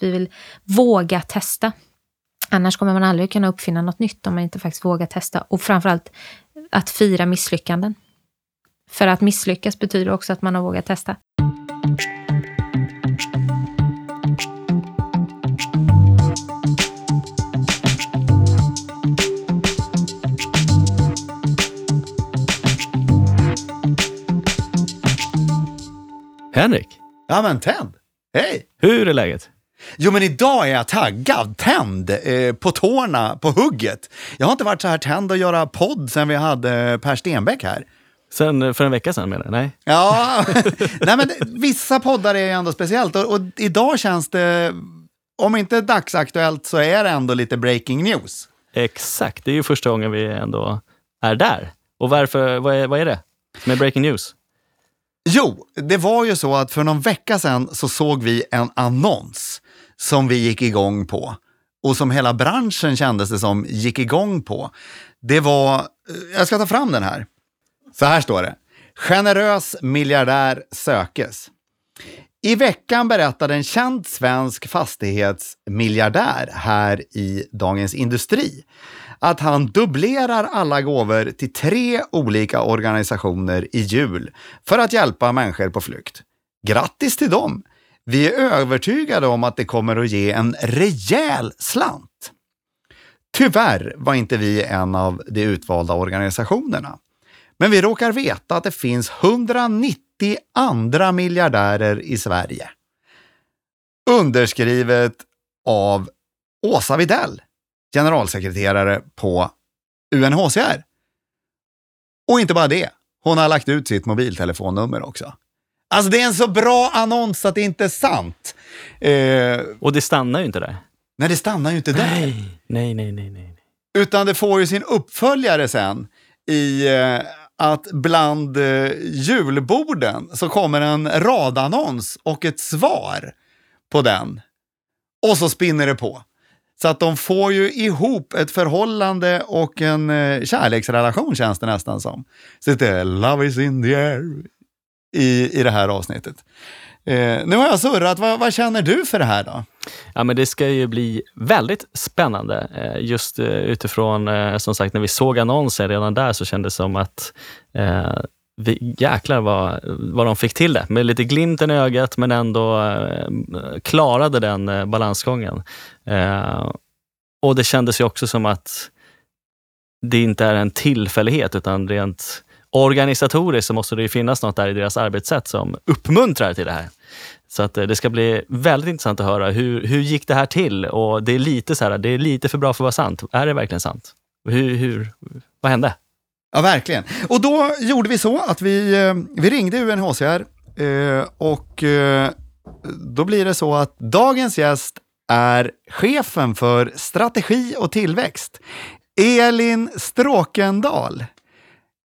Vi vill våga testa. Annars kommer man aldrig kunna uppfinna något nytt om man inte faktiskt vågar testa. Och framförallt att fira misslyckanden. För att misslyckas betyder också att man har vågat testa. Henrik, Ja men tänd! Hej! hur är läget? Jo men idag är jag taggad, tänd, eh, på tårna, på hugget. Jag har inte varit så här tänd att göra podd sen vi hade Per Stenbeck här. Sen eh, för en vecka sedan menar jag? Nej? Ja, nej men vissa poddar är ju ändå speciellt och, och idag känns det, om inte dagsaktuellt så är det ändå lite breaking news. Exakt, det är ju första gången vi ändå är där. Och varför, vad, är, vad är det med breaking news? Jo, det var ju så att för någon vecka sedan så såg vi en annons som vi gick igång på och som hela branschen kändes det som gick igång på. Det var, eh, jag ska ta fram den här. Så här står det. Generös miljardär sökes. I veckan berättade en känd svensk fastighetsmiljardär här i Dagens Industri att han dubblerar alla gåvor till tre olika organisationer i jul för att hjälpa människor på flykt. Grattis till dem! Vi är övertygade om att det kommer att ge en rejäl slant. Tyvärr var inte vi en av de utvalda organisationerna. Men vi råkar veta att det finns 190 andra miljardärer i Sverige. Underskrivet av Åsa Videll, generalsekreterare på UNHCR. Och inte bara det, hon har lagt ut sitt mobiltelefonnummer också. Alltså det är en så bra annons att det inte är sant. Eh, Och det stannar ju inte där. nej, det stannar ju inte där. Nej, nej, nej, nej. nej. Utan det får ju sin uppföljare sen i eh, att bland eh, julborden så kommer en radannons och ett svar på den. Och så spinner det på. Så att de får ju ihop ett förhållande och en eh, kärleksrelation känns det nästan som. Så det är love is in the air i, i det här avsnittet. Eh, nu har jag surrat, vad, vad känner du för det här då? Ja, men det ska ju bli väldigt spännande. Eh, Just eh, utifrån, eh, som sagt, när vi såg annonsen redan där så kändes det som att eh, vi, jäklar vad, vad de fick till det. Med lite glimten i ögat men ändå eh, klarade den eh, balansgången. Eh, och det kändes ju också som att det inte är en tillfällighet utan rent organisatoriskt så måste det ju finnas något där i deras arbetssätt som uppmuntrar till det här. Så att eh, det ska bli väldigt intressant att höra hur, hur gick det här till? Och det är lite så här, det är lite för bra för att vara sant. Är det verkligen sant? Hur, hur, vad hände? Ja, verkligen. Och då gjorde vi så att vi, eh, vi ringde UNHCR eh, och då blir det så att dagens gäst är chefen för strategi och tillväxt, Elin Stråkendal.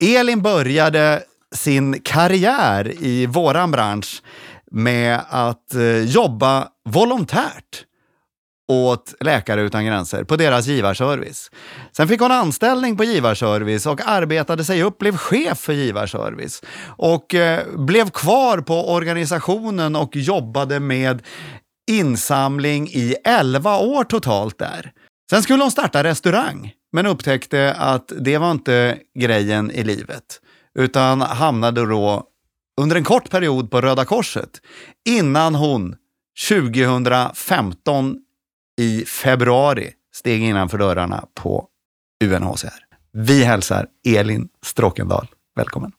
Elin började sin karriär i våran bransch med att eh, jobba volontärt åt Läkare utan gränser på deras givarservice. Sen fick hon anställning på givarservice och arbetade sig upp, blev chef för givarservice och eh, blev kvar på organisationen och jobbade med insamling i 11 år totalt där. Sen skulle hon starta restaurang, men upptäckte att det var inte grejen i livet, utan hamnade då under en kort period på Röda Korset innan hon 2015 i februari steg innanför dörrarna på UNHCR. Vi hälsar Elin Stråkendal välkommen.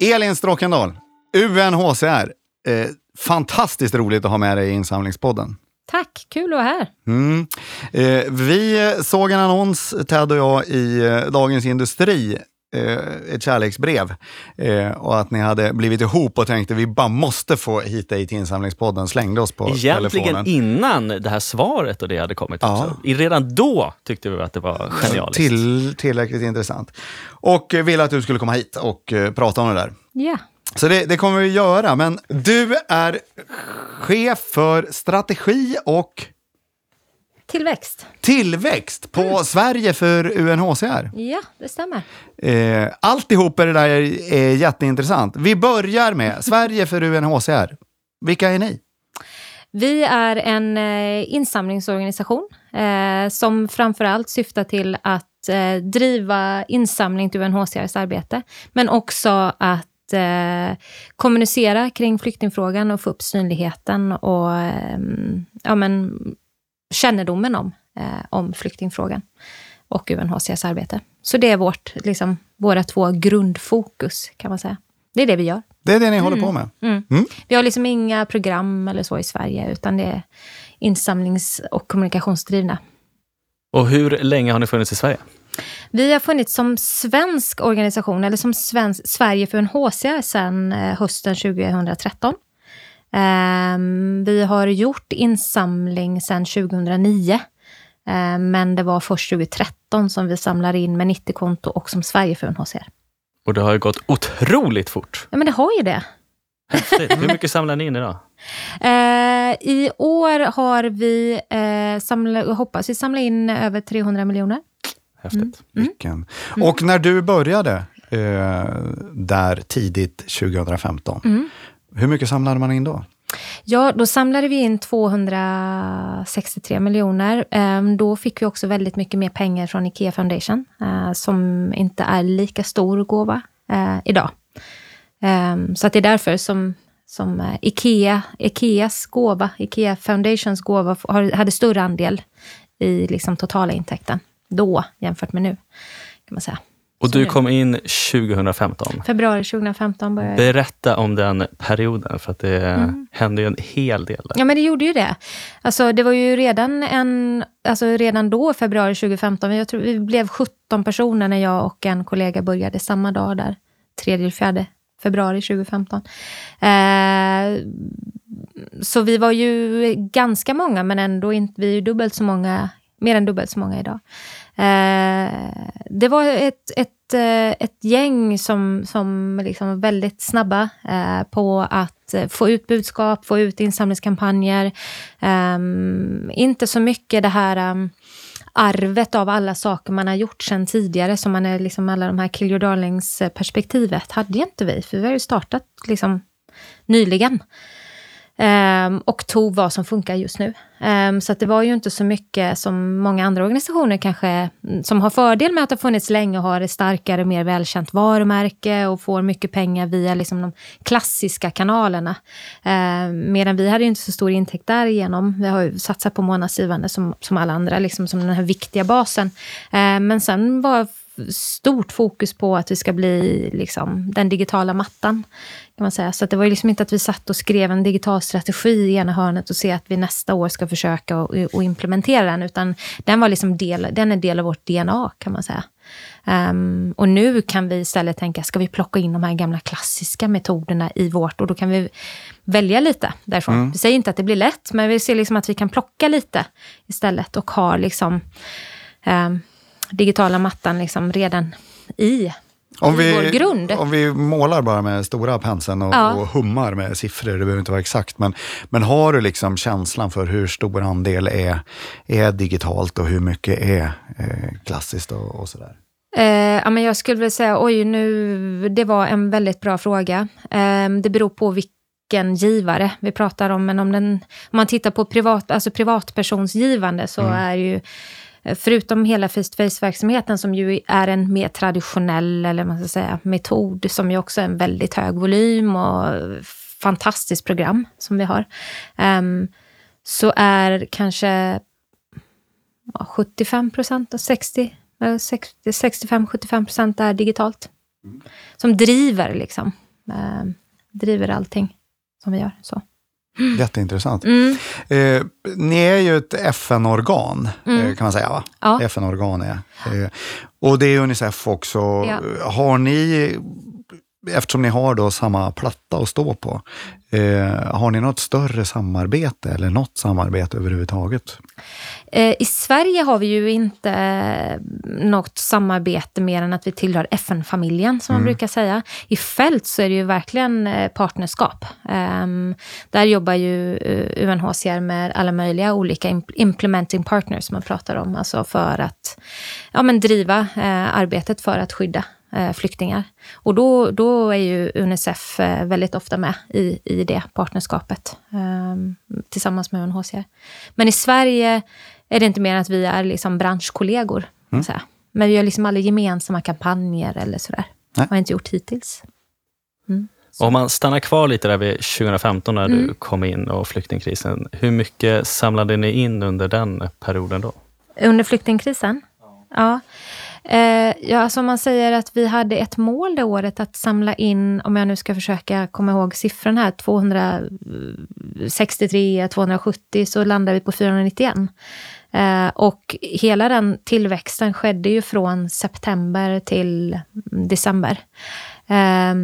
Elin Stråkendal, UNHCR. Eh, fantastiskt roligt att ha med dig i insamlingspodden. Tack, kul att vara här. Mm. Eh, vi såg en annons, Ted och jag, i eh, Dagens Industri. Eh, ett kärleksbrev. Eh, och att ni hade blivit ihop och tänkte vi bara måste få hit dig till insamlingspodden. Slängde oss på Egentligen telefonen. innan det här svaret och det hade kommit. Ja. Också. Redan då tyckte vi att det var genialiskt. Till, tillräckligt intressant. Och eh, ville att du skulle komma hit och prata om det där. Ja. Så det, det kommer vi göra. Men du är chef för strategi och Tillväxt. tillväxt på Sverige för UNHCR. Ja, det stämmer. Eh, alltihop är det där är, jätteintressant. Vi börjar med Sverige för UNHCR. vilka är ni? Vi är en eh, insamlingsorganisation eh, som framförallt syftar till att eh, driva insamling till UNHCRs arbete, men också att eh, kommunicera kring flyktingfrågan och få upp synligheten och eh, ja, men, kännedomen om, eh, om flyktingfrågan och UNHCRs arbete. Så det är vårt, liksom, våra två grundfokus, kan man säga. Det är det vi gör. Det är det ni håller på med? Mm. Mm. Vi har liksom inga program eller så i Sverige, utan det är insamlings och kommunikationsdrivna. Och hur länge har ni funnits i Sverige? Vi har funnits som svensk organisation, eller som svensk, Sverige för UNHCR sedan eh, hösten 2013. Ehm, vi har gjort insamling sedan 2009. Ehm, men det var först 2013 som vi samlade in med 90-konto och som Sverige för UNHCR. Och det har ju gått otroligt fort. Ja, men det har ju det. Häftigt. Hur mycket samlar ni in idag? Eh, I år har vi, eh, samla, hoppas vi samla in över 300 miljoner. Häftigt. Mm. Vilken. Och när du började eh, där tidigt 2015, Mm. hur mycket samlade man in då? Ja, då samlade vi in 263 miljoner. Ehm, Då fick vi också väldigt mycket mer pengar från Ikea Foundation, eh, som inte är lika stor gåva eh, idag. Ehm, Så att det är därför som, som eh, Ikea, Ikeas gåva, Ikea Foundations gåva hade större andel i liksom totala intäkten då jämfört med nu, kan man säga. Och du kom in 2015. Februari 2015 började Berätta om den perioden, för att det Mm. hände ju en hel del. där. Ja, men det gjorde ju det. Alltså, det var ju redan, en, alltså, redan då, februari 2015, jag tror, vi blev 17 personer när jag och en kollega började samma dag där. 3 eller 4 februari 2015. Eh, så vi var ju ganska många, men ändå inte, vi är ju dubbelt så många, mer än dubbelt så många idag. Eh, det var ett, ett, eh, ett gäng som, som liksom var väldigt snabba eh, på att få ut budskap, få ut insamlingskampanjer. Ehm, inte så mycket det här ehm, arvet av alla saker man har gjort sedan tidigare, som man är liksom alla de här Kill Your Darlings-perspektivet, hade ju inte vi, för vi har ju startat liksom nyligen. Um, och tog vad som funkar just nu. Um, så att det var ju inte så mycket som många andra organisationer kanske, mm, som har fördel med att ha funnits länge och har ett starkare, mer välkänt varumärke och får mycket pengar via liksom de klassiska kanalerna. Um, medan vi hade ju inte så stor intäkt därigenom. Vi har ju satsat på månadsgivande som, som alla andra, liksom som den här viktiga basen. Men sen var stort fokus på att vi ska bli liksom, den digitala mattan. Kan man säga. Så det var ju liksom inte att vi satt och skrev en digital strategi i ena hörnet och se att vi nästa år ska försöka och, och implementera den, utan den var liksom del, den är del av vårt DNA kan man säga. Ehm, och nu kan vi istället tänka, ska vi plocka in de här gamla klassiska metoderna i vårt, och då kan vi välja lite därifrån. Vi säger inte att det blir lätt, men vi ser liksom att vi kan plocka lite istället och ha liksom ehm, digitala mattan liksom redan i Om vår vi, grund. om vi målar bara med stora penseln och, Ja. och hummar med siffror, det behöver inte vara exakt, men, men har du liksom känslan för hur stor andel är, är digitalt och hur mycket är eh, klassiskt och, och sådär? Eh, ja, men jag skulle vilja säga, oj, nu, det var en väldigt bra fråga. Eh, det beror på vilken givare vi pratar om, men om, den, om man tittar på privat, alltså privatpersonsgivande så är ju Förutom hela face-to-face-verksamheten som ju är en mer traditionell eller man ska säga, metod som ju också är en väldigt hög volym och fantastiskt program som vi har. ehm, så är kanske ja, 75 procent och 60 Eh, 60 65-75 procent är digitalt. Som driver liksom. Eh, driver allting som vi gör. Så. Jätteintressant. Mm. Eh, ni är ju ett FN-organ, Mm. eh, kan man säga va? Ja. FN-organ är. Eh, och det är Unicef också. Ja. Har ni, eftersom ni har då samma platta att stå på, eh, har ni något större samarbete eller något samarbete överhuvudtaget? Eh, I Sverige har vi ju inte eh, något samarbete mer än att vi tillhör FN-familjen, som man brukar säga. I fält så är det ju verkligen eh, partnerskap. Ehm, där jobbar ju eh, UNHCR med alla möjliga olika imp- implementing partners, som man pratar om, alltså för att ja, men driva eh, arbetet för att skydda eh, flyktingar. Och då, då är ju Unicef eh, väldigt ofta med i, i det partnerskapet eh, tillsammans med UNHCR. Men i Sverige är det inte mer än att vi är liksom branschkollegor. Mm. Men vi gör liksom aldrig gemensamma kampanjer eller sådär. Det har inte gjort hittills. Mm. Om man stannar kvar lite där vid 2015 när mm. du kom in och flyktingkrisen. Hur mycket samlade ni in under den perioden då? Under flyktingkrisen? Ja. ja. Eh, ja, alltså om man säger att vi hade ett mål det året att samla in, om jag nu ska försöka komma ihåg siffran här, 263, 270, så landade vi på 491. Eh, och hela den tillväxten skedde ju från september till december. Eh,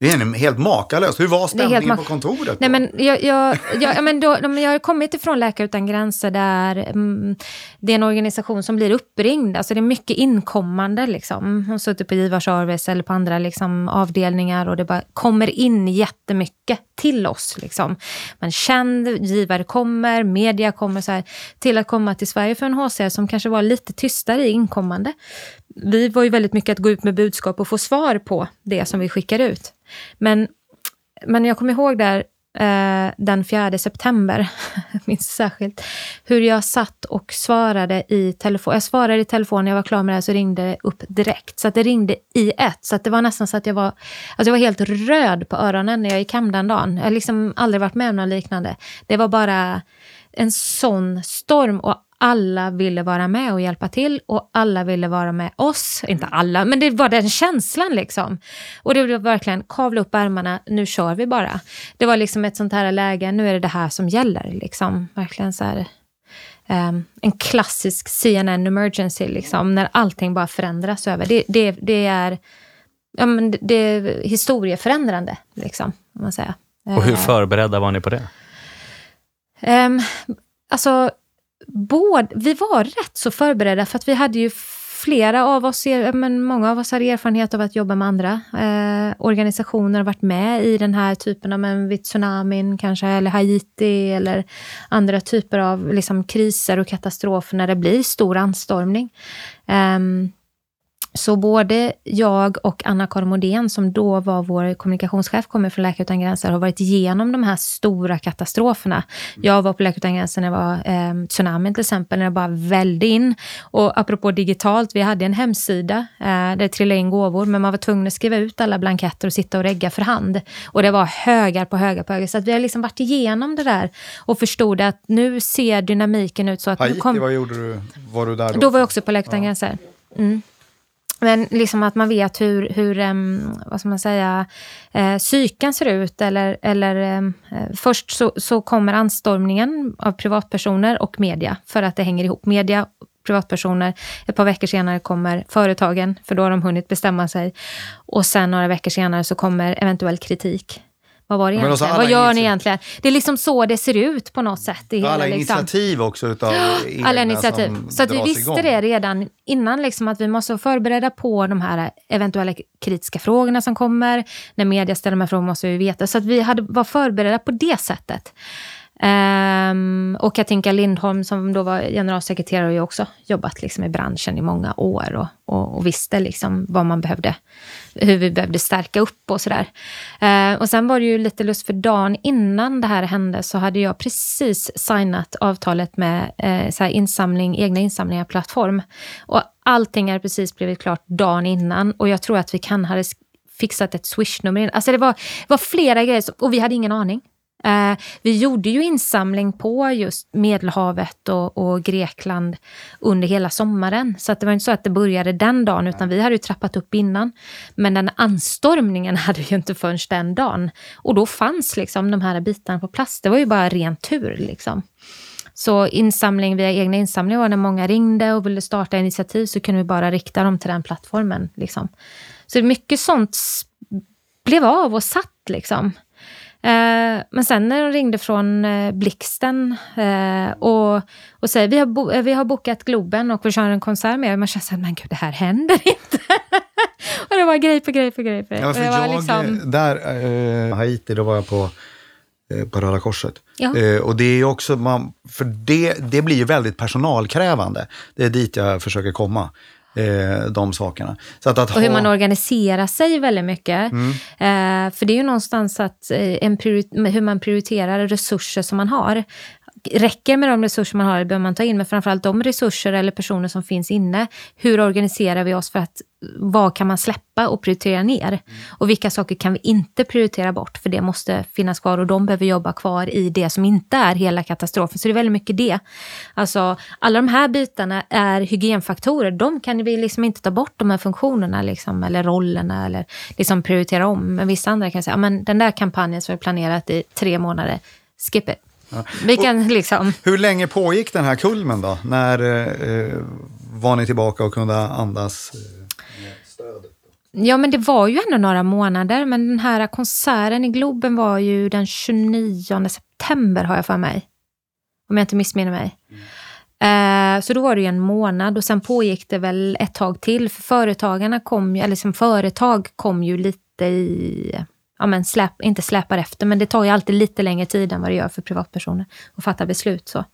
det är helt makalöst. Hur var stämningen på kontoret? Nej, men jag, jag, jag, men då, jag har kommit ifrån Läkare utan gränser där mm, det är en organisation som blir uppringd. Alltså det är mycket inkommande. Liksom. Har suttit på givarservice eller på andra liksom, avdelningar och det bara kommer in jättemycket till oss. Liksom. Men känd givare kommer, media kommer så här, till att komma till Sverige för en HCR som kanske var lite tystare i inkommande. Vi var ju väldigt mycket att gå ut med budskap och få svar på det som vi skickar ut. Men, men jag kommer ihåg där eh, den 4 september, minns särskilt, hur jag satt och svarade i telefon. Jag svarade i telefon, när jag var klar med det så ringde det upp direkt. Så att det ringde i ett. Så att det var nästan så att jag var, alltså jag var helt röd på öronen när jag gick hem den dagen. Jag har liksom aldrig varit med om något liknande. Det var bara en sån storm och alla ville vara med och hjälpa till och alla ville vara med oss. Inte alla, men det var den känslan liksom. Och det var verkligen kavla upp ärmarna, nu kör vi bara. Det var liksom ett sånt här läge, nu är det det här som gäller. Liksom. Verkligen så här, um, en klassisk CNN emergency, liksom, när allting bara förändras över. Det, det, det är, ja, men det, är historieförändrande, liksom, man säga. Och hur eh. förberedda var ni på det? Um, alltså, både, vi var rätt så förberedda för att vi hade ju flera av oss, men många av oss har erfarenhet av att jobba med andra eh, organisationer, varit med i den här typen av, men vid tsunamin kanske, eller Haiti, eller andra typer av liksom, kriser och katastrofer när det blir stor anstormning. Um, så både jag och Anna-Karin Modén, som då var vår kommunikationschef, kommer från Läkare utan gränser, har varit igenom de här stora katastroferna. Jag var på Läkare utan gränser när det var eh, tsunamin till exempel, när det bara välde in. Och apropå digitalt, vi hade en hemsida eh, där det trillade in gåvor, men man var tvungen att skriva ut alla blanketter och sitta och regga för hand. Och det var högar på högar på högar. Så vi har liksom varit igenom det där och förstod att nu ser dynamiken ut så att... Haiti, kom... vad gjorde du? Var du där då? Då var jag också på Läkare utan gränser. Mm. Men liksom att man vet hur, hur um, vad ska man säga, uh, psyken ser ut. Eller, eller um, först så, så kommer anstormningen av privatpersoner och media, för att det hänger ihop. Media, privatpersoner, ett par veckor senare kommer företagen, för då har de hunnit bestämma sig. Och sen några veckor senare så kommer eventuell kritik. Vad var det egentligen? Vad gör ni egentligen? Det är liksom så det ser ut på något sätt. I alla hela, liksom. initiativ också utav Alla initiativ. Så att vi visste igång. det redan innan, liksom, att vi måste vara förberedda på de här eventuella kritiska frågorna som kommer. När media ställer de här frågorna måste vi veta. Så att vi hade, var förberedda på det sättet. Um, och Katinka Lindholm som då var generalsekreterare har ju också jobbat liksom i branschen i många år och, och, och visste liksom vad man behövde, hur vi behövde stärka upp och sådär. Uh, och sen var det ju lite lust för dagen innan det här hände så hade jag precis signat avtalet med uh, så insamling, egna insamlingar plattform. Och allting hade precis blivit klart dagen innan och jag tror att vi kan ha fixat ett swishnummer. Alltså det var, det var flera grejer och vi hade ingen aning. Eh, vi gjorde ju insamling på just Medelhavet och, och, Grekland under hela sommaren. Så att det var inte så att det började den dagen, utan vi hade ju trappat upp innan. Men den anstormningen hade ju inte förrän den dagen. Och då fanns liksom de här bitarna på plats. Det var ju bara ren tur. Liksom. Så insamling via egna insamlingar var när många ringde och ville starta initiativ så kunde vi bara rikta dem till den plattformen. Liksom. Så mycket sånt blev av och satt. Liksom. Eh, men sen när de ringde från eh, Blixten eh, och, och säger vi har, bo, vi har bokat Globen och vi kör en konsert med er. Man känner så men gud det här händer inte. och det var grej på grej på grej. På grej. Ja, för jag, jag liksom... Där, eh, Haiti, då var jag på, eh, på Röda Korset. Ja. Eh, och det är också, man, för det, det blir ju väldigt personalkrävande. Det är dit jag försöker komma. Eh, de sakerna. Så att, att Och hur ha- man organiserar sig väldigt mycket. Mm. Eh, för det är ju någonstans att eh, en hur man prioriterar resurser som man har. Räcker med de resurser man har eller behöver man ta in, men framförallt de resurser eller personer som finns inne. Hur organiserar vi oss för att vad kan man släppa och prioritera ner? Och vilka saker kan vi inte prioritera bort? För det måste finnas kvar och de behöver jobba kvar i det som inte är hela katastrofen. Så det är väldigt mycket det. Alltså, alla de här bitarna är hygienfaktorer. De kan vi liksom inte ta bort, de här funktionerna liksom, eller rollerna eller liksom prioritera om. Men vissa andra kan säga, men den där kampanjen som är planerat i tre månader, skip it. Vi kan liksom... Hur länge pågick den här kulmen då? När eh, var ni tillbaka och kunde andas? Ja, men det var ju ändå några månader. Men den här konserten i Globen var ju den 29 september, har jag för mig. Om jag inte missminner mig. Eh, så då var det ju en månad och sen pågick det väl ett tag till. För företagarna kom ju, eller som företag kom ju lite i, ja men släp, inte släpar efter, men det tar ju alltid lite längre tid än vad det gör för privatpersoner att fatta beslut. Så.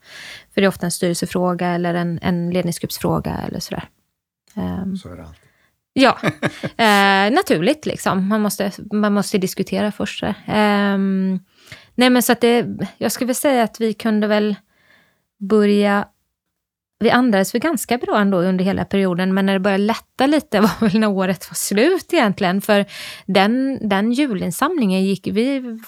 För det är ofta en styrelsefråga eller en, en ledningsgruppsfråga eller sådär. Ehm, Så är det alltid. Ja, eh, naturligt liksom. Man måste, man måste diskutera först. Ehm, nej men så att det, jag skulle väl säga att vi kunde väl börja, vi andades väl ganska bra ändå under hela perioden, men när det började lätta lite var väl när året var slut egentligen. För den, den julinsamlingen gick, vi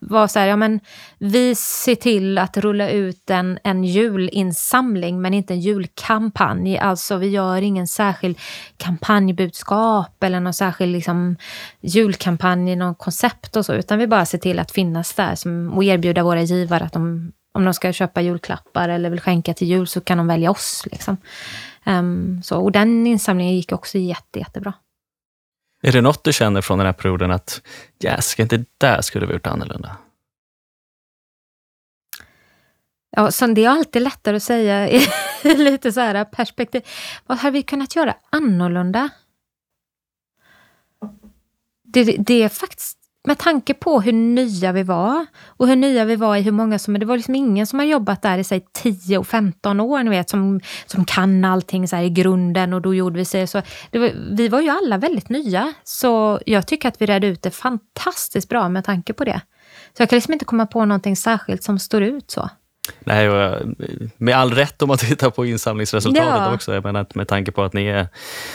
var så här, ja men vi ser till att rulla ut en, en julinsamling men inte en julkampanj. Alltså vi gör ingen särskild kampanjbudskap eller någon särskild liksom, julkampanj, någon koncept och så, utan vi bara ser till att finnas där som, och erbjuda våra givare att de, om de ska köpa julklappar eller vill skänka till jul så kan de välja oss. Liksom. Ehm, så, och den insamlingen gick också jätte, jättebra. Är det något du känner från den här perioden att yes, inte där skulle vi gjort annorlunda? Ja, så det är alltid lättare att säga i lite så här perspektiv. Vad har vi kunnat göra annorlunda? Det, det är faktiskt med tanke på hur nya vi var och hur nya vi var i hur många som... Det var liksom ingen som har jobbat där i sig 10 och 15 år, ni vet, som, som kan allting så här i grunden och då gjorde vi sig så. Det var, vi var ju alla väldigt nya, så jag tycker att vi redde ut det fantastiskt bra med tanke på det. Så jag kan liksom inte komma på någonting särskilt som står ut så. Nej, med all rätt om man tittar på insamlingsresultatet Ja. också. Jag menar, med tanke på att ni är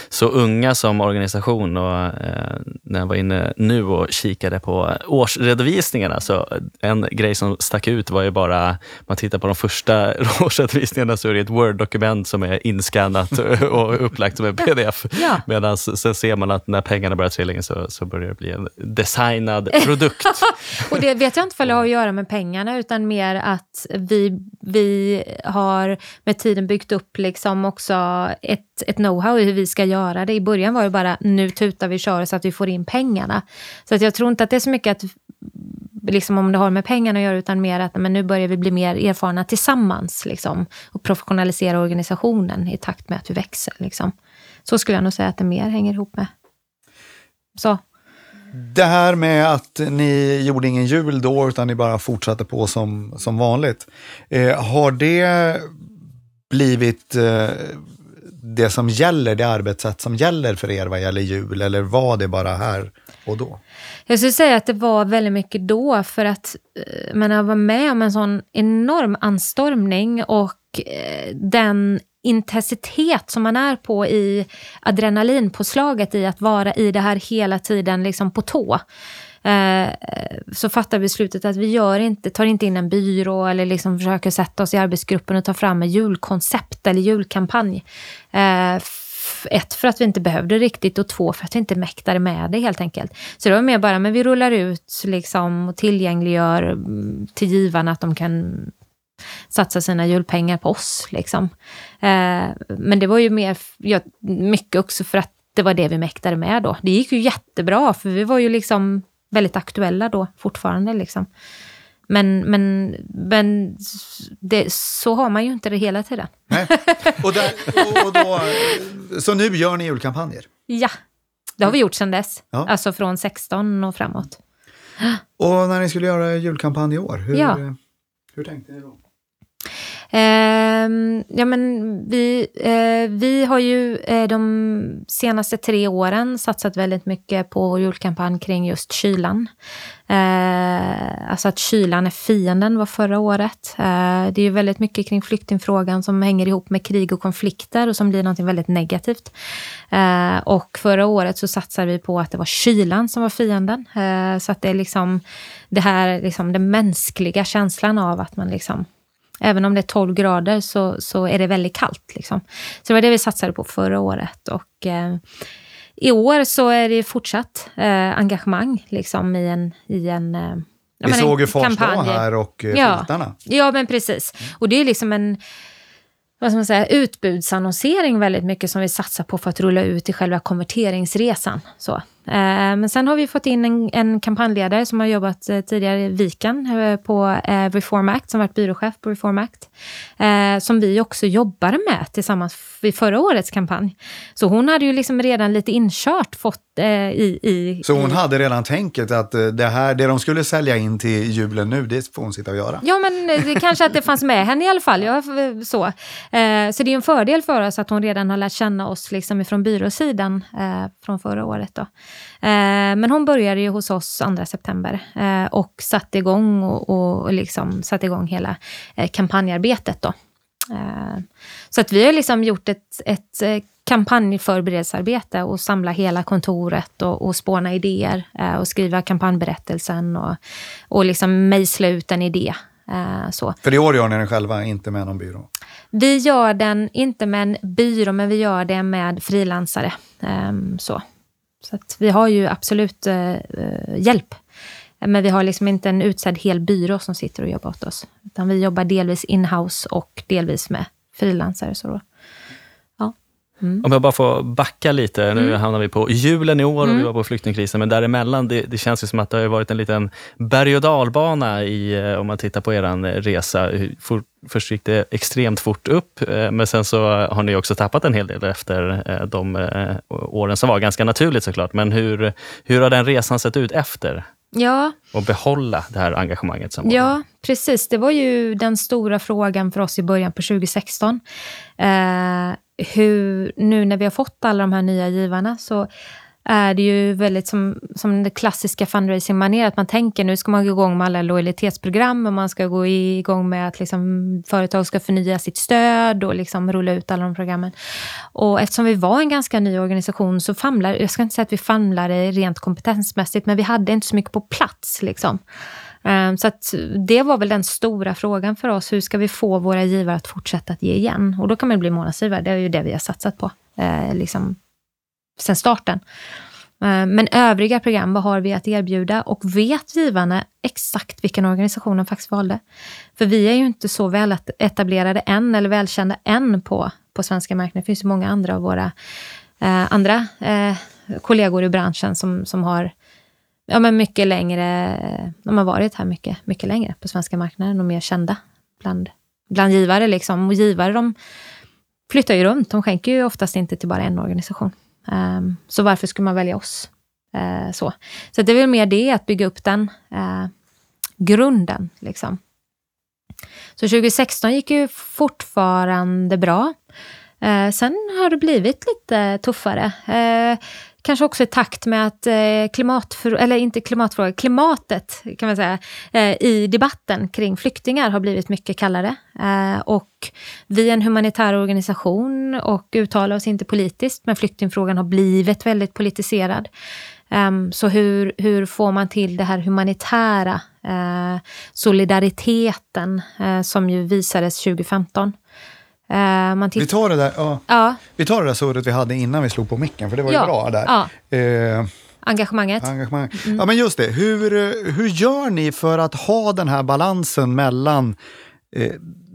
så unga som organisation och eh, när jag var inne nu och kikade på årsredovisningarna så en grej som stack ut var ju bara, man tittar på de första årsredovisningarna så är det ett Word-dokument som är inskannat och upplagt som en pdf. Ja. Medan sen ser man att när pengarna börjar trilla in så, så börjar det bli en designad produkt. Och det vet jag inte för det har att göra med pengarna utan mer att vi, vi har med tiden byggt upp liksom också ett, ett know-how i hur vi ska göra det. I början var det bara nu tutar vi kör så att vi får in pengarna. Så att jag tror inte att det är så mycket att liksom om det har med pengarna att göra utan mer att men nu börjar vi bli mer erfarna tillsammans liksom, och professionalisera organisationen i takt med att vi växer. Liksom. Så skulle jag nog säga att det mer hänger ihop med. Så. Det här med att ni gjorde ingen jul då, utan ni bara fortsatte på som, som vanligt. Eh, har det blivit eh, det som gäller, det arbetssätt som gäller för er vad gäller jul, eller var det bara här och då? Jag skulle säga att det var väldigt mycket då för att eh, man var med om en sån enorm anstormning och eh, den intensitet som man är på i adrenalinpåslaget i att vara i det här hela tiden liksom på tå. Eh, så fattar vi beslutet att vi gör inte, tar inte in en byrå eller liksom försöker sätta oss i arbetsgruppen och ta fram ett julkoncept eller julkampanj. Eh, ett, för att vi inte behövde riktigt och två, för att vi inte mäktade med det helt enkelt. Så det var mer bara, men vi rullar ut liksom och tillgängliggör mm, till givarna att de kan satsa sina julpengar på oss. Liksom. Eh, men det var ju mer, ja, mycket också för att det var det vi mäktade med då. Det gick ju jättebra, för vi var ju liksom väldigt aktuella då fortfarande. Liksom. Men, men, men det, så har man ju inte det hela tiden. Nej. Och, där, och, och då, så nu gör ni julkampanjer? Ja, det har vi gjort sedan dess. Ja. Alltså från 16 och framåt. Och när ni skulle göra julkampanj i år, hur, Ja. hur tänkte ni då? Eh, ja, men vi, eh, vi har ju eh, de senaste tre åren satsat väldigt mycket på vår julkampanj kring just kylan. Eh, alltså att kylan är fienden var förra året. det är ju väldigt mycket kring flyktingfrågan som hänger ihop med krig och konflikter och som blir något väldigt negativt. och förra året så satsade vi på att det var kylan som var fienden. så att det är liksom det här, liksom den mänskliga känslan av att man liksom Även om det är 12 grader så, så är det väldigt kallt. Liksom. Så det var det vi satsade på förra året. Och, eh, I år så är det fortsatt eh, engagemang liksom, i en, i en eh, vi såg ju Fars dag här och eh, ja. Ja, men precis. Och det är liksom en vad ska man säga, utbudsannonsering väldigt mycket som vi satsar på för att rulla ut i själva konverteringsresan. Så. Eh, men sen har vi fått in en, en kampanjledare som har jobbat eh, tidigare i Viken eh, på Reform Act, som varit byråchef på Reform Act. Som vi också jobbade med tillsammans vid förra årets kampanj. Så hon hade ju liksom redan lite inkört fått i, i... Så hon i, hade redan tänket att det här, det de skulle sälja in till julen nu, det får hon sitta och göra? Ja, men det kanske att det fanns med henne i alla fall. Ja, så. så det är en fördel för oss att hon redan har lärt känna oss liksom ifrån byråsidan från förra året. Då. Eh, men hon började ju hos oss 2 september eh, och satte igång, och, och liksom satte igång hela eh, kampanjarbetet. Då. Så att vi har liksom gjort ett, ett kampanjförberedelsearbete och samla hela kontoret och, och spåna idéer och skriva kampanjberättelsen och, och liksom mejsla ut en idé. Så. För i år gör ni den själva, inte med någon byrå? Vi gör den inte med en byrå, men vi gör det med frilansare. Så. Så vi har ju absolut eh, eh, hjälp. Men vi har liksom inte en utsedd hel byrå som sitter och jobbar åt oss. Utan vi jobbar delvis inhouse och delvis med frilansare. Så då. Mm. Om jag bara får backa lite, nu mm. hamnar vi på julen i år och vi mm. var på flyktingkrisen, men däremellan, det, det känns ju som att det har varit en liten berg och dalbana i, eh, om man tittar på er resa. For, först gick det extremt fort upp, eh, men sen så har ni också tappat en hel del efter eh, de åren som var. Ganska naturligt såklart, men hur, hur har den resan sett ut efter? Ja. Och behålla det här engagemanget som var Ja, precis. Det var ju den stora frågan för oss i början på 2016. Eh, hur, nu när vi har fått alla de här nya givarna så är det ju väldigt som, som det klassiska fundraising-manér, att man tänker nu ska man gå igång med alla lojalitetsprogram och man ska gå igång med att liksom, företag ska förnya sitt stöd och liksom rulla ut alla de programmen. Och eftersom vi var en ganska ny organisation så famlar, jag ska inte säga att vi famlade rent kompetensmässigt, men vi hade inte så mycket på plats. Liksom. Ehm, så att det var väl den stora frågan för oss. Hur ska vi få våra givare att fortsätta att ge igen? Och då kan man bli månadsgivare. Det är ju det vi har satsat på eh, liksom, sen starten. Ehm, men övriga program, vad har vi att erbjuda? Och vet givarna exakt vilken organisation de faktiskt valde? För vi är ju inte så väl etablerade än, eller välkända än på, på svenska marknaden. Det finns ju många andra av våra eh, andra eh, kollegor i branschen som, som har ja, men mycket längre, de har varit här mycket, mycket längre på svenska marknaden och mer kända bland, bland givare. Liksom. Och givare de flyttar ju runt, de skänker ju oftast inte till bara en organisation. Um, så varför skulle man välja oss? Uh, så. så det är väl mer det, att bygga upp den uh, grunden. Liksom. Så 2016 gick ju fortfarande bra. Uh, sen har det blivit lite tuffare. Kanske också i takt med att eh, klimatfrå eller inte klimatfrågan, klimatet kan man säga, eh, i debatten kring flyktingar har blivit mycket kallare. Eh, och vi är en humanitär organisation och uttalar oss inte politiskt, men flyktingfrågan har blivit väldigt politiserad. Ehm, så hur, hur får man till det här humanitära, solidariteten som ju visades 2015? Uh, vi, tar det där, ja. ja. vi tar det där surret vi hade innan vi slog på micken, för det var ju bra där. Ja. Uh, Engagemanget. Engagemang. Mm. Ja, men just det. Hur, hur gör ni för att ha den här balansen mellan eh,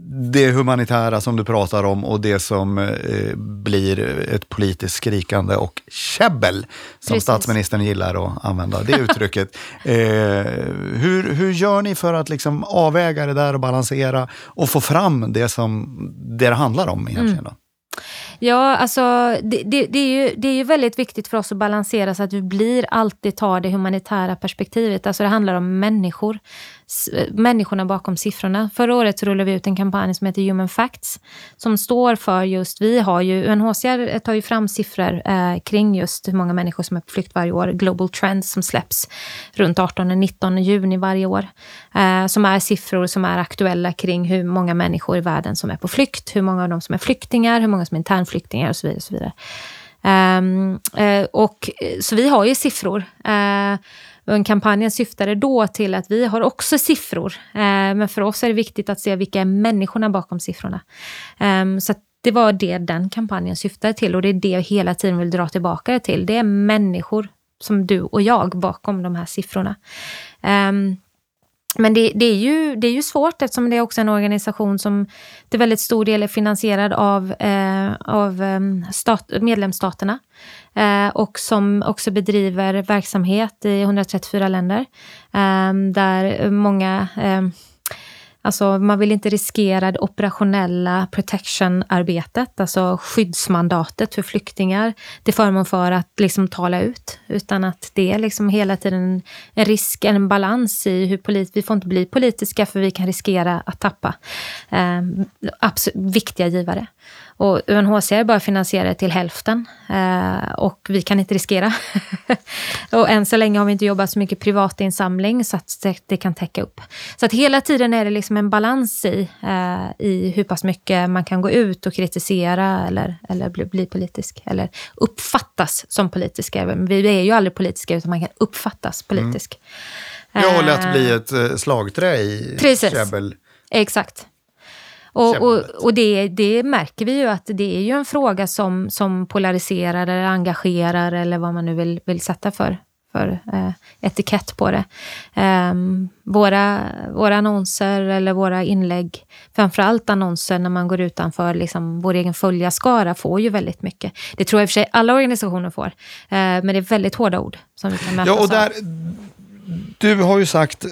det humanitära som du pratar om och det som eh, blir ett politiskt skrikande och käbbel, som Precis. statsministern gillar att använda, det uttrycket. eh, hur, hur gör ni för att liksom avväga det där och balansera och få fram det som det, det handlar om egentligen? Mm. Ja, alltså det, det, det, är ju, det är ju väldigt viktigt för oss att balansera så att vi blir alltid tar det humanitära perspektivet. Alltså det handlar om människor människorna bakom siffrorna. Förra året rullade vi ut en kampanj som heter Human Facts, som står för just, vi har ju, UNHCR tar ju fram siffror eh, kring just hur många människor som är på flykt varje år, Global Trends som släpps runt 18-19 juni varje år, eh, som är siffror som är aktuella kring hur många människor i världen som är på flykt, hur många av dem som är flyktingar, hur många som är internflyktingar och så vidare. Och så vidare. Ehm, eh, och, eh, så vi har ju siffror. Eh, och kampanjen syftade då till att vi har också siffror. Eh, men för oss är det viktigt att se vilka är människorna bakom siffrorna. Ehm, så det var det den kampanjen syftade till och det är det jag hela tiden vill dra tillbaka det till. Det är människor som du och jag bakom de här siffrorna. Um, men det, det, är ju, det är ju svårt eftersom det är också en organisation som till väldigt stor del är finansierad av, eh, av ehm, stat, medlemsstaterna. Eh, och som också bedriver verksamhet i 134 länder. Eh, där många eh, Alltså man vill inte riskera det operationella protection-arbetet, alltså skyddsmandatet för flyktingar till förmån för att liksom tala ut. Utan att det är liksom hela tiden en risk, en balans i hur polit, vi får inte bli politiska för vi kan riskera att tappa eh, viktiga givare. Och UNHCR bara finansierar till hälften eh, och vi kan inte riskera. och än så länge har vi inte jobbat så mycket privatinsamling så att det kan täcka upp. Så att hela tiden är det liksom en balans i, eh, i hur pass mycket man kan gå ut och kritisera eller, eller bli, bli politisk. Eller uppfattas som politiska. Vi är ju aldrig politiska utan man kan uppfattas politisk. Mm. Ja, och lätt bli ett eh, slagträ i Precis. käbbel. Exakt. Och, och, och det, det, märker vi ju att det är ju en fråga som, som polariserar eller engagerar eller vad man nu vill, vill sätta för, för eh, etikett på det. Um, våra, våra annonser eller våra inlägg, framförallt annonser när man går utanför liksom, vår egen följarskara, får ju väldigt mycket. Det tror jag i och för sig alla organisationer får, uh, men det är väldigt hårda ord som vi kan mötas ja, och där, av. Du har ju sagt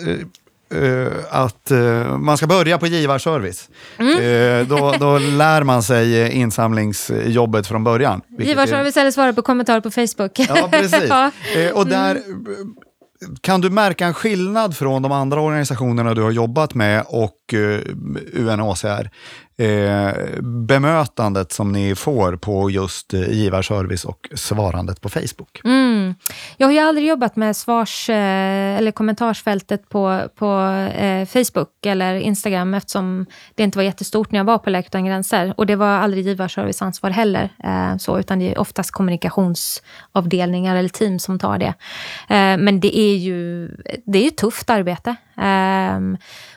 eh, att uh, man ska börja på givarservice. Mm. Uh, då, då lär man sig insamlingsjobbet från början. Givarservice är... eller svara på kommentarer på Facebook. Ja, precis. ja. och där mm. kan du märka en skillnad från de andra organisationerna du har jobbat med och UNHCR? Eh, bemötandet som ni får på just eh, givarservice och svarandet på Facebook? Mm. Jag har ju aldrig jobbat med svars eh, eller kommentarsfältet på, på eh, Facebook eller Instagram eftersom det inte var jättestort när jag var på Läkare utan gränser. Och det var aldrig givarservice ansvar heller, eh, så, utan det är oftast kommunikationsavdelningar eller team som tar det. Eh, men det är ju det är ju tufft arbete. Eh,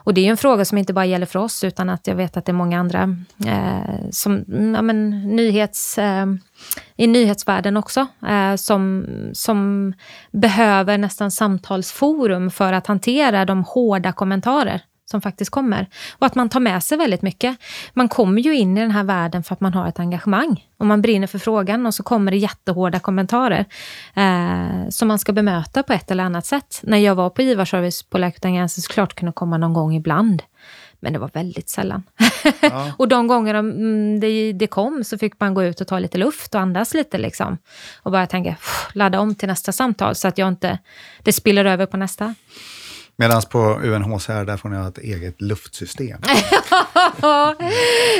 och det är ju en fråga som inte bara gäller för oss, utan att jag vet att det är många andra eh, som, ja, men, nyhets, eh, i nyhetsvärlden också, eh, som, som behöver nästan samtalsforum för att hantera de hårda kommentarer som faktiskt kommer. Och att man tar med sig väldigt mycket. Man kommer ju in i den här världen för att man har ett engagemang. Och man brinner för frågan och så kommer det jättehårda kommentarer eh, som man ska bemöta på ett eller annat sätt. När jag var på givarservice på Läkare så klart kunde komma någon gång ibland. Men det var väldigt sällan. Ja. och de gånger mm, det, det, kom så fick man gå ut och ta lite luft och andas lite. Liksom. Och bara tänka, ladda om till nästa samtal så att jag inte, det spiller över på nästa. Medan på UNHCR, där får ni ha ett eget luftsystem.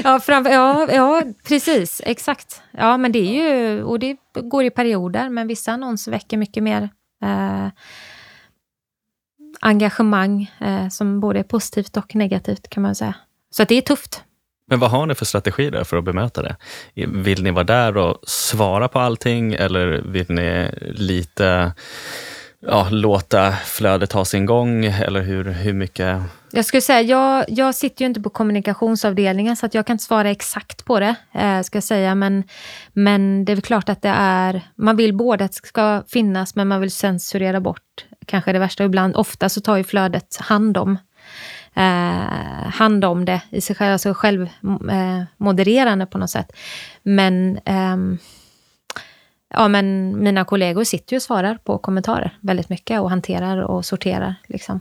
ja, fram, ja, ja, precis. Exakt. Ja, men det är ju, och det går i perioder, men vissa annonser väcker mycket mer eh, engagemang, eh, som både är positivt och negativt kan man säga. Så det är tufft. Men vad har ni för strategi där för att bemöta det? Vill ni vara där och svara på allting eller vill ni lite ja, låta flödet ha sin gång eller hur, hur mycket? Jag skulle säga, jag, jag sitter ju inte på kommunikationsavdelningen så att jag kan inte svara exakt på det. Eh, ska jag säga. Men, men det är väl klart att det är, man vill både att det ska finnas men man vill censurera bort kanske det värsta. Ibland, ofta så tar ju flödet hand om eh, hand om det i sig själv, alltså självmodererande eh, på något sätt. Men ehm, ja, men mina kollegor sitter ju och svarar på kommentarer väldigt mycket och hanterar och sorterar. Liksom.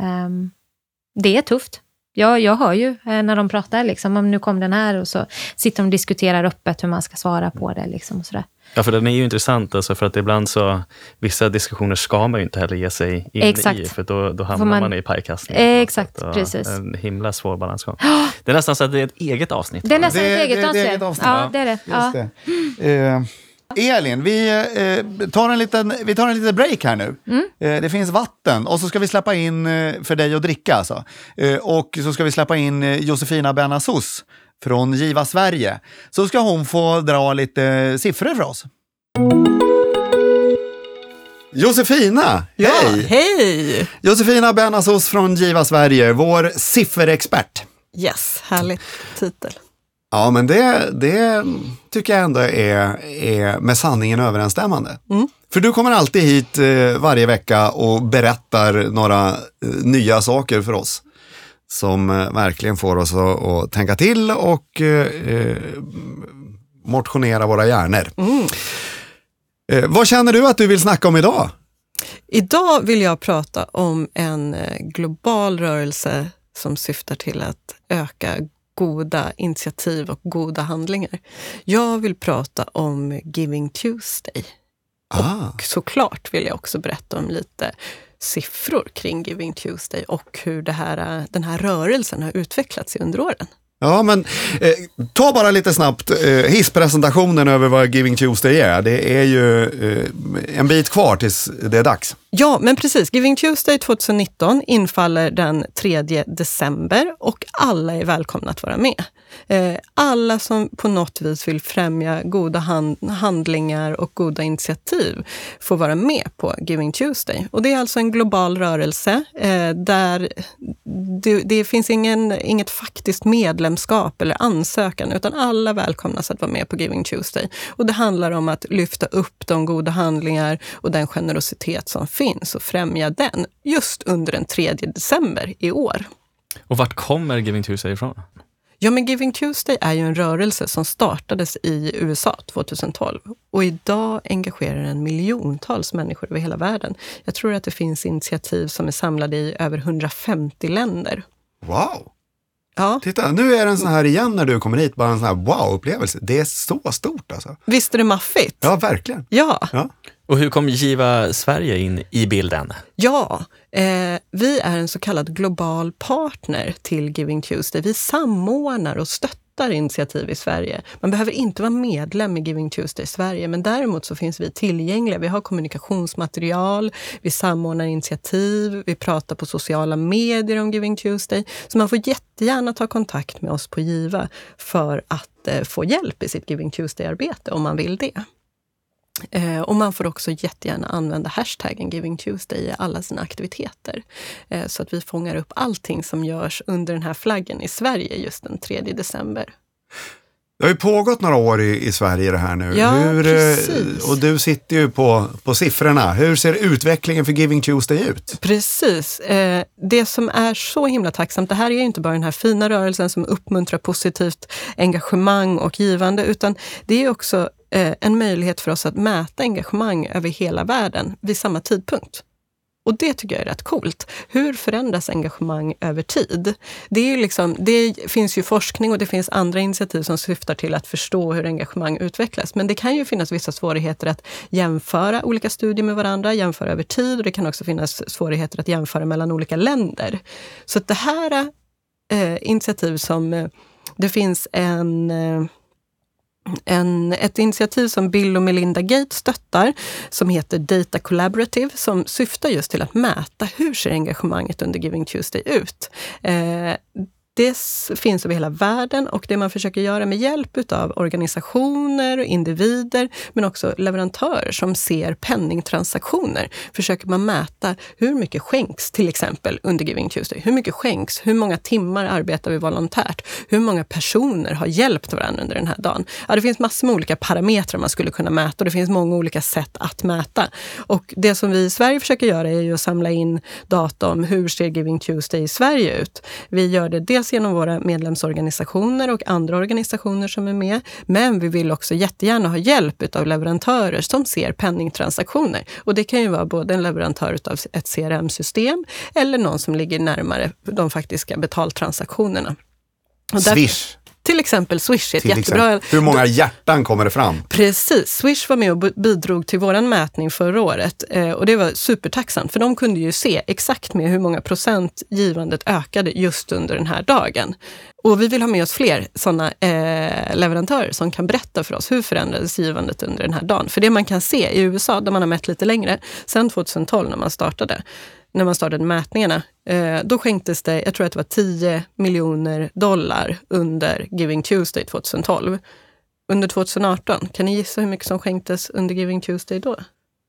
Um, det är tufft. jag, jag hör ju eh, när de pratar, liksom, om nu kom den här och så sitter de och diskuterar öppet hur man ska svara på det. Liksom, och sådär. Ja, för den är ju intressant, alltså, för att ibland så, vissa diskussioner ska man ju inte heller ge sig in Exakt. i, för då, då hamnar man- man, i pajkastning. Eh, exakt, att, precis. En himla svår balansgång. Det är nästan så att det är ett eget avsnitt. Det är nästan Det- ett eget det- det är avsnitt. eget avsnitt, Ja, ja. det är det. Ja. Det. Eh, Elin, vi, eh, tar en liten, vi tar en liten break här nu. Eh, det finns vatten och så ska vi släppa in eh, för dig att dricka. Alltså. Eh, och så ska vi släppa in eh, Josefina Benazus från Giva Sverige. Så ska hon få dra lite siffror för oss. Josefina, Ja, hej! hej! Josefina Benazus från Giva Sverige, vår sifferexpert. Yes, härlig titel. Ja, men det, det tycker jag ändå är, är med sanningen överensstämmande. Mm. För du kommer alltid hit eh, varje vecka och berättar några eh, nya saker för oss. Som eh, verkligen får oss att, tänka till och motionera våra hjärnor. Mm. Vad känner du att du vill snacka om idag? Idag vill jag prata om en global rörelse som syftar till att öka goda initiativ och goda handlingar. Jag vill prata om Giving Tuesday. Ah, Och såklart vill jag också berätta om lite siffror kring Giving Tuesday och hur det här, den här rörelsen har utvecklats under åren. ja, men eh, ta bara lite snabbt eh, hisspresentationen över vad Giving Tuesday är. Det är ju eh, en bit kvar tills det är dags. Ja, men precis. Giving Tuesday 2019 infaller den 3 december och alla är välkomna att vara med. Eh, alla som på något vis vill främja goda hand- handlingar och goda initiativ får vara med på Giving Tuesday. Och det är alltså en global rörelse eh, där det, det finns ingen, inget faktiskt medlemskap eller ansökan, utan alla välkomnas att vara med på Giving Tuesday. Och det handlar om att lyfta upp de goda handlingar och den generositet som finns och främja den just under den 3 december i år. Och vart kommer Giving Tuesday ifrån? Ja, men Giving Tuesday är ju en rörelse som startades i USA 2012 och idag engagerar den miljontals människor över hela världen. Jag tror att det finns initiativ som är samlade i över 150 länder. Wow! Ja, Titta, nu är det en sån här igen när du kommer hit, bara en sån här wow-upplevelse. Det är så stort alltså. visst är det maffigt? Ja, verkligen. Ja, Ja. Och hur kom Giva Sverige in i bilden? ja. Eh, vi är en så kallad global partner till Giving Tuesday. Vi samordnar och stöttar initiativ i Sverige. Man behöver inte vara medlem i Giving Tuesday i Sverige, men däremot så finns vi tillgängliga. Vi har kommunikationsmaterial, vi samordnar initiativ, vi pratar på sociala medier om Giving Tuesday. Så man får jättegärna ta kontakt med oss på Giva för att eh, få hjälp i sitt Giving Tuesday-arbete om man vill det. Eh, och man får också jättegärna använda hashtaggen Giving Tuesday i alla sina aktiviteter. Eh, så att vi fångar upp allting som görs under den här flaggen i Sverige just den 3 december. Det har ju pågått några år i, i Sverige det här nu. Ja, Hur, eh, precis. och du sitter ju på, på siffrorna. Hur ser utvecklingen för Giving Tuesday ut? Precis. Eh, det som är så himla tacksamt, det här är inte bara den här fina rörelsen som uppmuntrar positivt engagemang och givande, utan det är också Eh, en möjlighet för oss att mäta engagemang över hela världen vid samma tidpunkt. Och det tycker jag är rätt coolt. Hur förändras engagemang över tid? Det, är ju liksom, det finns ju forskning och det finns andra initiativ som syftar till att förstå hur engagemang utvecklas. Men det kan ju finnas vissa svårigheter att jämföra olika studier med varandra, jämföra över tid och det kan också finnas svårigheter att jämföra mellan olika länder. Så att det här eh, initiativ som eh, det finns en eh, en, ett initiativ som Bill och Melinda Gates stöttar som heter Data Collaborative som syftar just till att mäta hur ser engagemanget under Giving Tuesday ut. Eh, det finns över hela världen och det man försöker göra med hjälp av organisationer och individer men också leverantörer som ser penningtransaktioner försöker man mäta hur mycket skänks till exempel under Giving Tuesday. Hur mycket skänks? Hur många timmar arbetar vi volontärt? Hur många personer har hjälpt varandra under den här dagen? Ja, det finns massor med olika parametrar man skulle kunna mäta och det finns många olika sätt att mäta. Och det som vi i Sverige försöker göra är ju att samla in data om hur ser Giving Tuesday i Sverige ut. Vi gör det dels dels genom våra medlemsorganisationer och andra organisationer som är med. Men vi vill också jättegärna ha hjälp av leverantörer som ser penningtransaktioner. Och det kan ju vara både en leverantör av ett CRM-system eller någon som ligger närmare de faktiska betaltransaktionerna. Och Swish till exempel Swish är ett jättebra... Exempel. Hur många hjärtan kommer det fram? Precis. Swish var med och bidrog till vår mätning förra året eh, och det var supertacksamt för de kunde ju se exakt med hur många procent givandet ökade just under den här dagen. Och vi vill ha med oss fler sådana eh, leverantörer som kan berätta för oss hur förändrades givandet under den här dagen. För det man kan se i USA, där man har mätt lite längre, sen 2012 när man startade, när man startade mätningarna, eh, då skänktes det, jag tror att det var 10 miljoner dollar under Giving Tuesday 2012. Under 2018, kan ni gissa hur mycket som skänktes under Giving Tuesday då?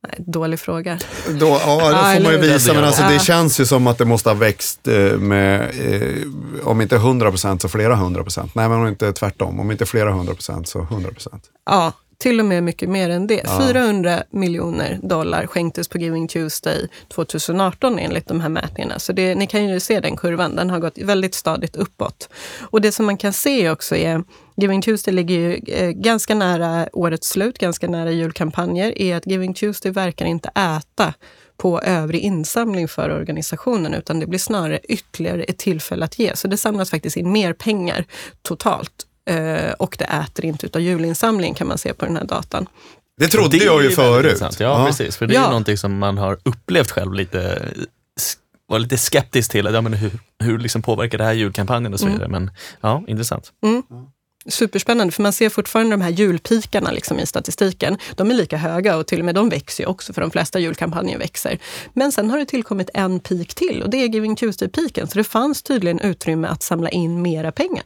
Nej, dålig fråga. Då, ja, då får man ju visa, men alltså, det känns ju som att det måste ha växt eh, med, eh, om inte 100 procent så flera hundra procent. Nej, men om inte tvärtom, om inte flera hundra procent så 100 procent. Ja, till och med mycket mer än det. Ja. 400 miljoner dollar skänktes på Giving Tuesday 2018 enligt de här mätningarna. Så det, ni kan ju se den kurvan, den har gått väldigt stadigt uppåt. Och det som man kan se också är Giving Tuesday ligger ju eh, ganska nära årets slut, ganska nära julkampanjer, är att Giving Tuesday verkar inte äta på övrig insamling för organisationen, utan det blir snarare ytterligare ett tillfälle att ge. Så det samlas faktiskt in mer pengar totalt och det äter inte utav julinsamling kan man se på den här datan. Det trodde det jag ju förut. Ja, ja, precis. För det är ja. ju någonting som man har upplevt själv lite, var lite skeptisk till. Ja, men hur hur liksom påverkar det här julkampanjen och så mm. vidare. Mm. Men ja, intressant. Mm. Superspännande, för man ser fortfarande de här julpikarna liksom i statistiken. De är lika höga och till och med de växer ju också, för de flesta julkampanjer växer. Men sen har det tillkommit en peak till och det är Giving Tuesday-piken. Så det fanns tydligen utrymme att samla in mera pengar.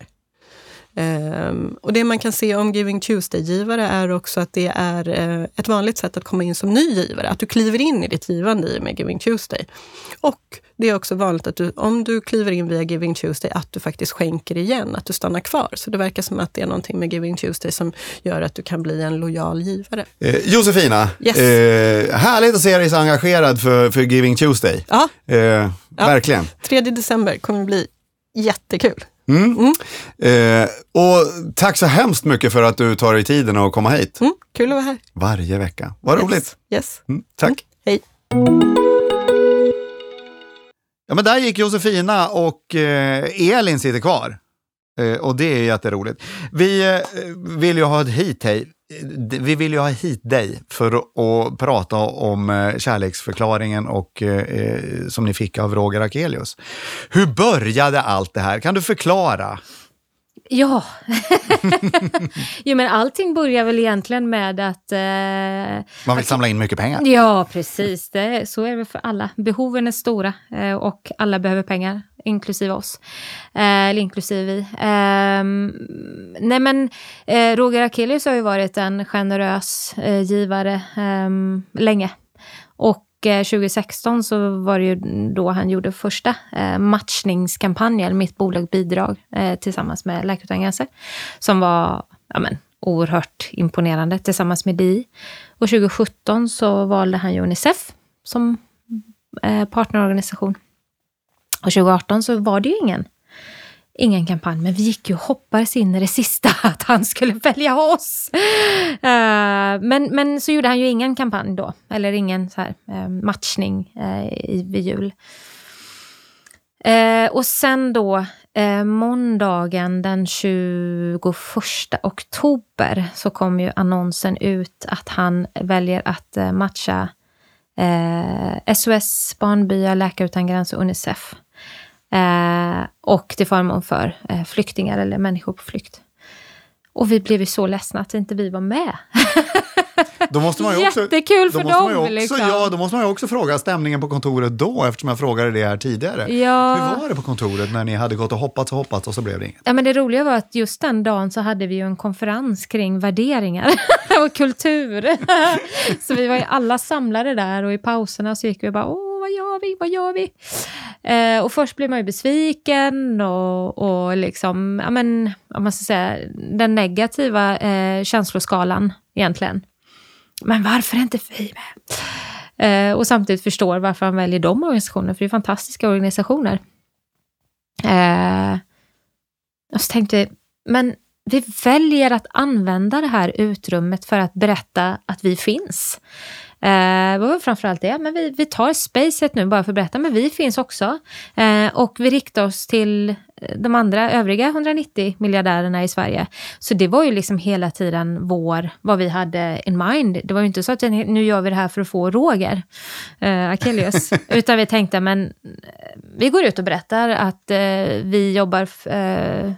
Um, och det man kan se om Giving Tuesday-givare är också att det är uh, ett vanligt sätt att komma in som ny givare. Att du kliver in i ditt givande i med Giving Tuesday. Och det är också vanligt att du, om du kliver in via Giving Tuesday, att du faktiskt skänker igen, att du stannar kvar. Så det verkar som att det är någonting med Giving Tuesday som gör att du kan bli en lojal givare. Eh, Josefina, yes. eh, härligt att se dig så engagerad för, för Giving Tuesday. Ja. Eh, ja. Verkligen. 3 december kommer bli jättekul. Mm. Mm. Eh, och tack så hemskt mycket för att du tar dig tiden att komma hit. Mm. Kul att vara här. Varje vecka. Vad yes. roligt. Yes. Mm, tack. Mm. Hej. Ja, men där gick Josefina och eh, Elin sitter kvar. Eh, och det är jätteroligt. Vi eh, vill ju ha hit hej vi vill ju ha hit dig för att prata om eh, kärleksförklaringen och, eh, som ni fick av Roger Akelius. Hur började allt det här? Kan du förklara? Ja, jo, men allting börjar väl egentligen med att... Eh, Man vill samla in mycket pengar. Ja, precis. Det, så är det för alla. Behoven är stora eh, och alla behöver pengar, inklusive oss. Eh, eller inklusive vi. Eh, nej, men eh, Roger Akelius har ju varit en generös eh, givare ehm, länge. Och eh, 2016 så var det ju då han gjorde första eh, matchningskampanjen, Mitt bolag bidrag, eh, tillsammans med Läkare utan gränser. Som var ja, men, oerhört imponerande tillsammans med DI. Och 2017 så valde han Unicef som eh, partnerorganisation. Och 2018 så var det ju ingen ingen kampanj, men vi gick ju och hoppades in i det sista att han skulle välja oss. Uh, men, men så gjorde han ju ingen kampanj då, eller ingen så här, uh, matchning uh, i, vid jul. och sen då måndagen den 21 oktober så kom ju annonsen ut att han väljer att matcha SOS Barnbyar, Läkare utan gränser och Unicef. Eh, och till förmån för eh, flyktingar eller människor på flykt. Och vi blev ju så ledsna att inte vi var med. Då måste man ju också, Jättekul för dem! Också, liksom. Ja, då måste man ju också fråga stämningen på kontoret då, eftersom jag frågade det här tidigare. Ja. Hur var det på kontoret när ni hade gått och hoppats och hoppats och så blev det inget? Ja, men det roliga var att just den dagen så hade vi ju en konferens kring värderingar och kultur. så vi var ju alla samlade där och i pauserna så gick vi bara, åh, vad gör vi, vad gör vi? Eh, och först blir man ju besviken och, och liksom, ja men, om man ska säga, den negativa eh, känsloskalan egentligen. Men varför är inte vi med? Eh, och samtidigt förstår varför han väljer de organisationerna, för det är fantastiska organisationer. Eh, Och så tänkte jag, men vi väljer att använda det här utrymmet för att berätta att vi finns. Eh, vad var framförallt det? Men vi, vi tar spacet nu bara för att berätta, men vi finns också. Eh, och vi riktar oss till de andra övriga 190 miljardärerna i Sverige. Så det var ju liksom hela tiden vår, vad vi hade in mind. Det var ju inte så att nu gör vi det här för att få Roger eh, Akelius. Utan vi tänkte, men eh, vi går ut och berättar att eh, vi jobbar eh,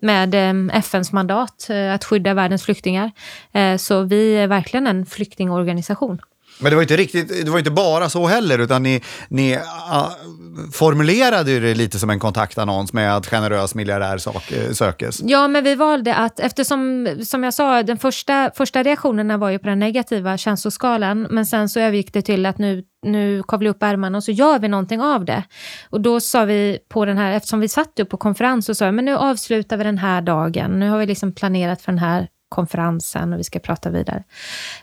med eh, FNs mandat eh, att skydda världens flyktingar. Så vi är verkligen en flyktingorganisation. Men det var inte riktigt, det var inte bara så heller, utan ni, ni a, formulerade det lite som en kontaktannons med att generös miljardär sak, eh, sökes. Ja, men vi valde att, eftersom, som jag sa, den första, första reaktionerna var ju på den negativa känsloskalan, men sen så övergick det till att nu, nu kavlar vi upp ärmarna och så gör vi någonting av det. Och då sa vi på den här, eftersom vi satt upp på konferens, så sa jag, men nu avslutar vi den här dagen, nu har vi liksom planerat för den här konferensen och vi ska prata vidare.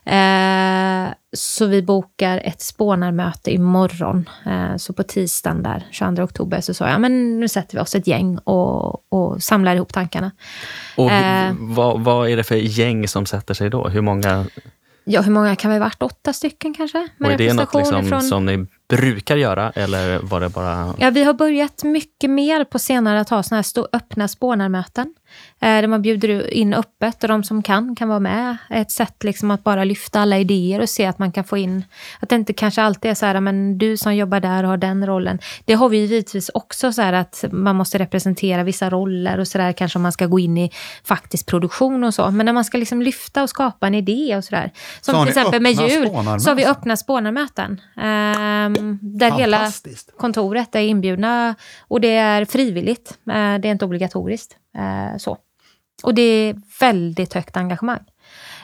Eh, så vi bokar ett spånarmöte imorgon. Eh, så på tisdagen där, 22 oktober, så sa jag, men nu sätter vi oss ett gäng och, och samlar ihop tankarna. Och eh, vad, vad är det för gäng som sätter sig då? Hur många? Ja, hur många kan vi ha varit? Åtta stycken kanske? Med och är det något liksom från... som ni brukar göra eller var det bara... Ja, vi har börjat mycket mer på senare att ha såna här öppna spånarmöten. Eh, där man bjuder in öppet och de som kan kan vara med. Ett sätt liksom att bara lyfta alla idéer och se att man kan få in, att det inte kanske alltid är så här, men du som jobbar där har den rollen. Det har vi givetvis också så här att man måste representera vissa roller och så där kanske om man ska gå in i faktisk produktion och så. Men när man ska liksom lyfta och skapa en idé och så där. Som så till exempel med jul, så har vi öppna spånarmöten. Um, där hela kontoret är inbjudna och det är frivilligt. Uh, det är inte obligatoriskt. Eh, så. Och det är väldigt högt engagemang.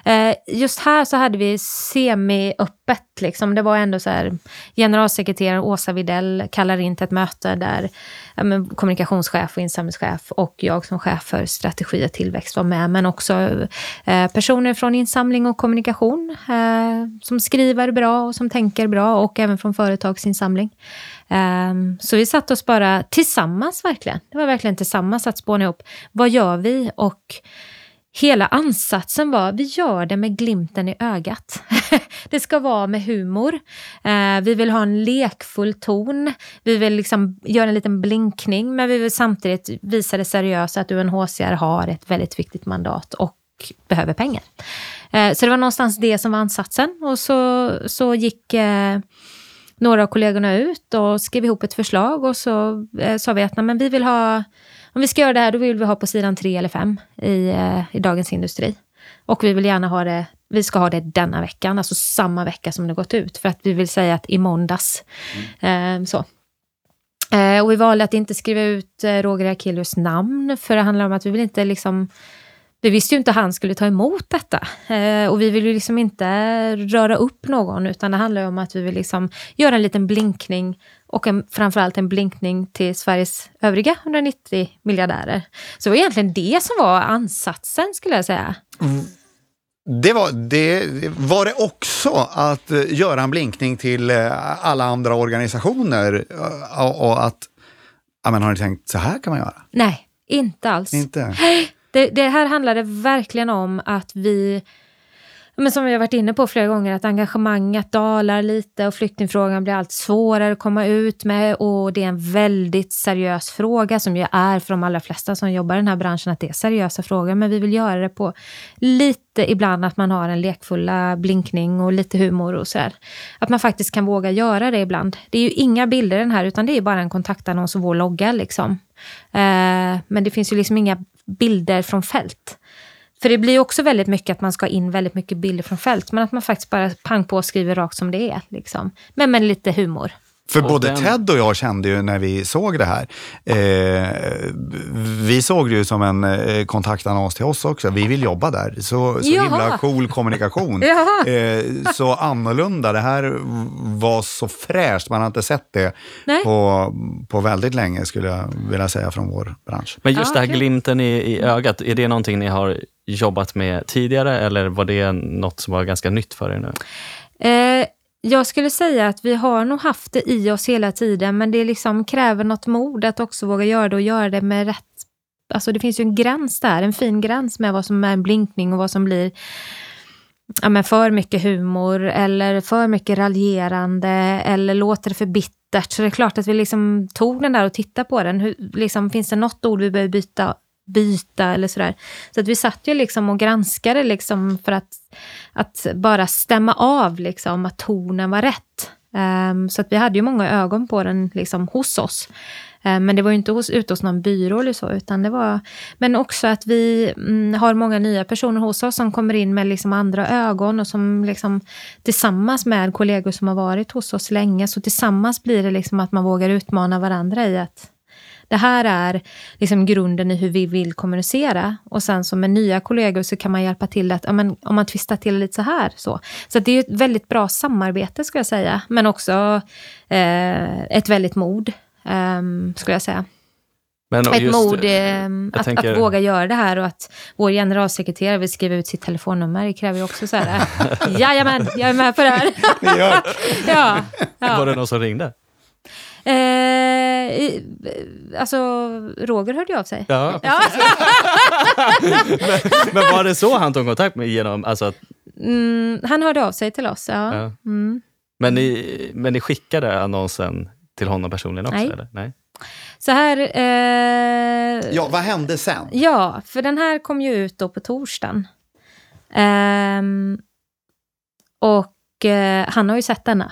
Eh, just här så hade vi semi-öppet. Liksom. Det var ändå så här, generalsekreteraren Åsa Videll kallar in till ett möte där ja, men, kommunikationschef och insamlingschef och jag som chef för strategi och tillväxt var med. Men också eh, personer från insamling och kommunikation eh, som skriver bra och som tänker bra och även från företagsinsamling. Um, så vi satt oss bara tillsammans verkligen. Det var verkligen tillsammans att spåna ihop. Vad gör vi? Och hela ansatsen var, vi gör det med glimten i ögat. det ska vara med humor. Eh, vi vill ha en lekfull ton. Vi vill liksom göra en liten blinkning, men vi vill samtidigt visa det seriösa att UNHCR har ett väldigt viktigt mandat och behöver pengar. Eh, så det var någonstans det som var ansatsen. Och så, så gick eh, några av kollegorna ut och skrev ihop ett förslag och så eh, sa vi att nej, men vi vill ha, om vi ska göra det här, då vill vi ha på sidan tre eller fem i, eh, i Dagens Industri. Och vi vill gärna ha det, vi ska ha det denna veckan, alltså samma vecka som det gått ut, för att vi vill säga att i måndags. Mm. Eh, så. Eh, och vi valde att inte skriva ut Roger Akelius namn, för det handlar om att vi vill inte liksom vi visste ju inte att han skulle ta emot detta. Eh, och vi vill ju liksom inte röra upp någon, utan det handlar om att vi vill liksom göra en liten blinkning och en, framförallt en blinkning till Sveriges övriga 190 miljardärer. Så det var egentligen det som var ansatsen, skulle jag säga. Mm. Det var, det var det också att eh, göra en blinkning till eh, alla andra organisationer och, eh, och att, ja men har ni tänkt så här kan man göra? Nej, inte alls. Inte? Det, det här handlade verkligen om att vi men som vi har varit inne på flera gånger, att engagemanget dalar lite och flyktingfrågan blir allt svårare att komma ut med och det är en väldigt seriös fråga som ju är för de allra flesta som jobbar i den här branschen att det är seriösa frågor, men vi vill göra det på lite ibland att man har en lekfulla blinkning och lite humor och sådär. Att man faktiskt kan våga göra det ibland. Det är ju inga bilder den här, utan det är bara en kontaktannons och vår logga liksom. Eh, men det finns ju liksom inga bilder från fält. För det blir också väldigt mycket att man ska in väldigt mycket bilder från fält, men att man faktiskt bara pang på skriver rakt som det är. Liksom. Men med lite humor. För och både den... Ted och jag kände ju när vi såg det här, eh, vi såg det ju som en eh, kontaktannons till oss också. Vi vill jobba där. Så, så himla cool kommunikation. eh, så annorlunda. Det här var så fräscht. Man har inte sett det på, på väldigt länge skulle jag vilja säga från vår bransch. Men just ah, det här glimten i, i ögat, är det någonting ni har jobbat med tidigare eller var det något som var ganska nytt för er nu? Eh, jag skulle säga att vi har nog haft det i oss hela tiden, men det liksom kräver något mod att också våga göra det och göra det med rätt Alltså det finns ju en gräns där, en fin gräns med vad som är en blinkning och vad som blir ja, men för mycket humor eller för mycket raljerande eller låter det för bittert. Så det är klart att vi liksom tog den där och tittade på den. Hur, liksom, finns det något ord vi behöver byta, byta eller sådär? Så att vi satt ju liksom och granskade liksom för att, att bara stämma av liksom att tonen var rätt. Um, så att vi hade ju många ögon på den liksom hos oss. Um, men det var ju inte hos, ute hos någon byrå eller så, utan det var... Men också att vi mm, har många nya personer hos oss som kommer in med liksom andra ögon och som liksom tillsammans med kollegor som har varit hos oss länge, så tillsammans blir det liksom att man vågar utmana varandra i att det här är liksom grunden i hur vi vill kommunicera. Och sen som med nya kollegor så kan man hjälpa till att, ja, men, om man twistar till lite så här. Så, så det är ett väldigt bra samarbete skulle jag säga. Men också eh, ett väldigt mod um, skulle jag säga. Men ett mod um, att, tänker... att, våga göra det här och att vår generalsekreterare vill skriva ut sitt telefonnummer. Det kräver ju också så här, jajamän, jag är med på det här. ja, ja. Var det någon som ringde? Eh, alltså, Roger hörde av sig. Ja, ja. men, men, var det så han tog kontakt med genom... Alltså att... Mm, han hörde av sig till oss, ja. ja. Mm. Men, ni, men ni skickade annonsen till honom personligen också? Nej. Eller? Nej. Så här... Eh, ja, vad hände sen? Ja, för den här kom ju ut då på torsdagen. Eh, och eh, han har ju sett denna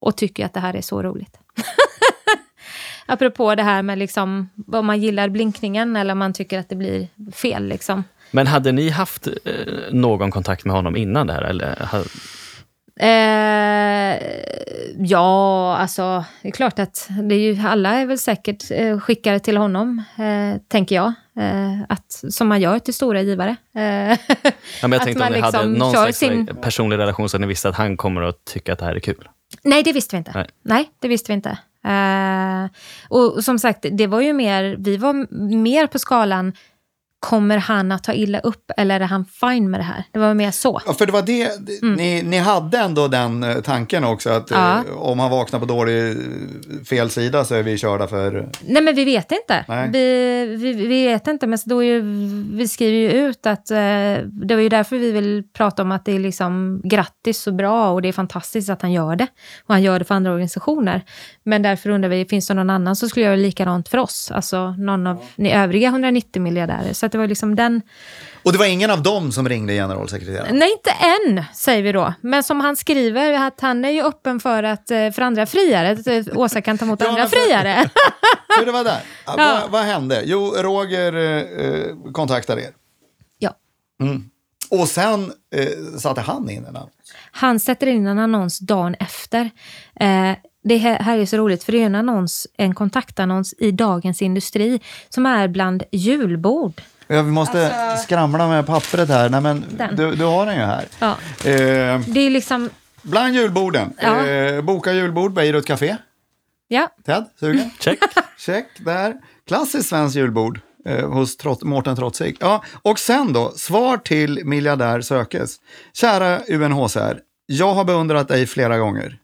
och tycker att det här är så roligt. Apropå det här med liksom, om man gillar blinkningen eller om man tycker att det blir fel. Liksom. Men hade ni haft eh, någon kontakt med honom innan det här? Eller? Eh, ja, alltså det är klart att det är ju, alla är väl säkert eh, skickade till honom, eh, tänker jag. Eh, att, som man gör till stora givare. Eh, ja, men jag tänkte om ni liksom hade någon slags sin... personlig relation så att ni visste att han kommer att tycka att det här är kul. Nej, det visste vi inte. Nej, Nej det visste vi inte. Uh, och som sagt, det var ju mer, vi var mer på skalan kommer han att ta illa upp eller är han fine med det här? Det var mer så. Ja, för det var det, mm. ni, ni hade ändå den eh, tanken också att ja. eh, om han vaknar på dålig eh, fel sida så är vi körda för... Nej men vi vet inte. Vi, vi, vi, vet inte men då ju, vi skriver ju ut att eh, det var ju därför vi vill prata om att det är liksom grattis och bra och det är fantastiskt att han gör det. Och han gör det för andra organisationer. Men därför undrar vi, finns det någon annan som skulle göra likadant för oss? Alltså någon av ni övriga 190 miljardärer. Så att det var liksom den... Och det var ingen av dem som ringde generalsekreteraren? Nej, inte än, säger vi då. Men som han skriver, att han är ju öppen för, att, eh, för andra friare. Att eh, Åsa kan ta emot andra för, friare. För det var där. Ja. Vad, vad, hände? Jo, Roger eh, kontaktade er. Ja. Mm. Och sen eh, satte han in en annons? Han sätter in en annons dagen efter. Eh, det här är så roligt, för det är en annons, en kontaktannons i Dagens Industri som är bland julbord. Vi måste alltså, skramla med pappret här. Nej, men du, du, har den ju här. Ja. Eh, det är liksom... Bland julborden. Ja. Eh, boka julbord, Beirut Café. Ja. Ted, sugen? Check. Check, där. Klassiskt svenskt julbord eh, hos Trot Mårten Trotzig. Ja, och sen då, svar till miljardär sökes. Kära UNHCR, jag har beundrat dig flera gånger.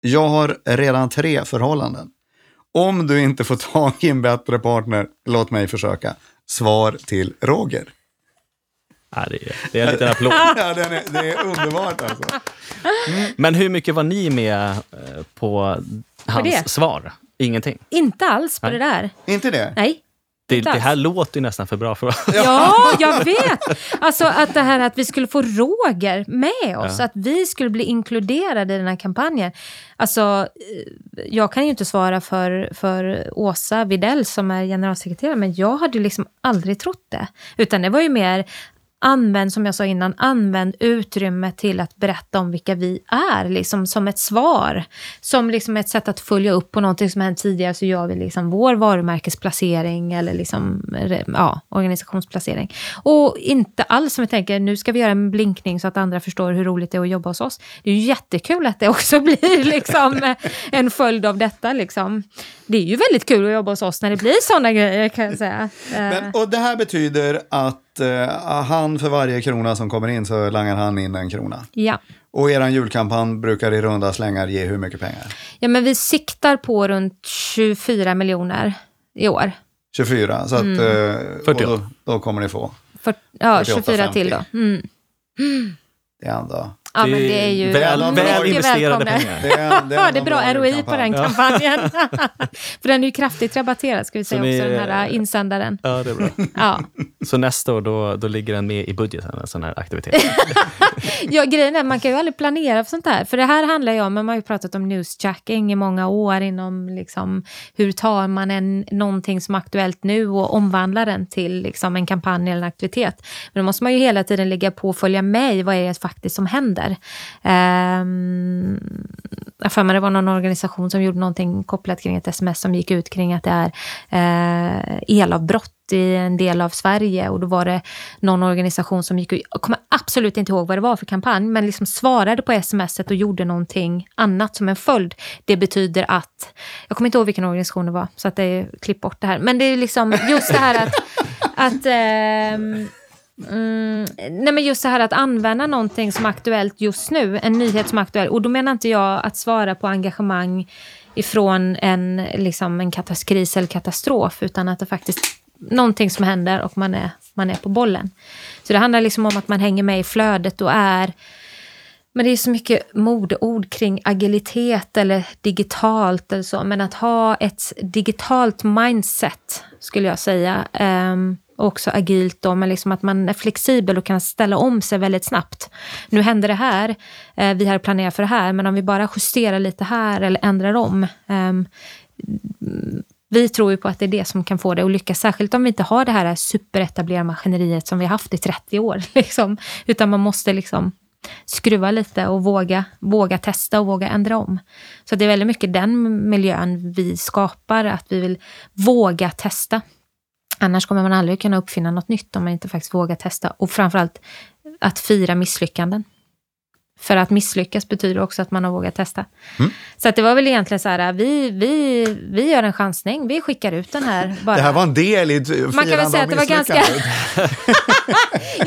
Jag har redan tre förhållanden. Om du inte får tag i en bättre partner, låt mig försöka. Svar till Roger. Ja, det, är, det är en liten applåd. ja, det, är, det är underbart alltså. Mm. Men hur mycket var ni med eh, på hans svar? Ingenting? Inte alls på Nej. det där. Inte det? Nej. Det, det, här låter ju nästan för bra för att Ja, jag vet! Alltså att det här att vi skulle få Roger med oss, ja. att vi skulle bli inkluderade i den här kampanjen. Alltså, eh, jag kan ju inte svara för, för Åsa Videll som är generalsekreterare, men jag hade ju liksom aldrig trott det. Utan det var ju mer använd, som jag sa innan, använd utrymme till att berätta om vilka vi är, liksom som ett svar. Som liksom ett sätt att följa upp på någonting som hänt tidigare, så gör vi liksom vår varumärkesplacering eller liksom, ja, organisationsplacering. Och inte alls som jag tänker, nu ska vi göra en blinkning så att andra förstår hur roligt det är att jobba hos oss. Det är ju jättekul att det också blir liksom en följd av detta. Liksom. Det är ju väldigt kul att jobba hos oss när det blir sådana grejer kan jag säga. Men, och det här betyder att uh, han för varje krona som kommer in så langar han in en krona. Ja. Och er julkampanj brukar i runda slängar ge hur mycket pengar? Ja, men vi siktar på runt 24 miljoner i år. 24. Så att, Mm. eh, och 48. Då, då kommer ni få. För, ja, 48, 24 till då. 50. Mm. Det är ändå... Ja, men det är ju väl, väl mycket investerade välkomna. pengar. Det är, det Ja, är det är bra ROI på kampanj. den kampanjen. För den är ju kraftigt rabatterad, ska vi säga ni- också, den här insändaren. Ja, det är bra. Ja. Så nästa år, då, då ligger den med i budgeten, en sån här aktivitet. ja, grejen är man kan ju aldrig planera för sånt här. För det här handlar ju om, man har ju pratat om newsjacking i många år inom liksom, hur tar man en, någonting som är aktuellt nu och omvandlar den till liksom, en kampanj eller en aktivitet. Men då måste man ju hela tiden ligga på och följa med i vad är det faktiskt som händer. Um, jag har för mig det var någon organisation som gjorde någonting kopplat kring ett sms som gick ut kring att det är uh, elavbrott i en del av Sverige. Och då var det någon organisation som gick ut, jag kommer absolut inte ihåg vad det var för kampanj, men liksom svarade på smset och gjorde någonting annat som en följd. Det betyder att, jag kommer inte ihåg vilken organisation det var, så att det är, klipp bort det här, men det är liksom just det här att, att ehm, Mm, nej men just det här att använda någonting som är aktuellt just nu, en nyhet som är aktuell. Och då menar inte jag att svara på engagemang ifrån en, liksom en kris eller katastrof, utan att det faktiskt någonting som händer och man är, man är på bollen. Så det handlar liksom om att man hänger med i flödet och är men det är så mycket modeord kring agilitet eller digitalt eller så. Men att ha ett digitalt mindset skulle jag säga. Um, också agilt då, men liksom att man är flexibel och kan ställa om sig väldigt snabbt. Nu händer det här, eh, vi har planerat för det här, men om vi bara justerar lite här eller ändrar om. Ehm, vi tror ju på att det är det som kan få det att lyckas, särskilt om vi inte har det här superetablerade maskineriet som vi har haft i 30 år. Liksom. Utan man måste liksom skruva lite och våga, våga testa och våga ändra om. Så det är väldigt mycket den miljön vi skapar, att vi vill våga testa. Annars kommer man aldrig kunna uppfinna något nytt om man inte faktiskt vågar testa. Och framförallt att fira misslyckanden. För att misslyckas betyder också att man har vågat testa. Mm. Så att det var väl egentligen så här, vi, vi, vi gör en chansning, vi skickar ut den här. Bara. Det här var en del i Man kan väl säga att det var ganska...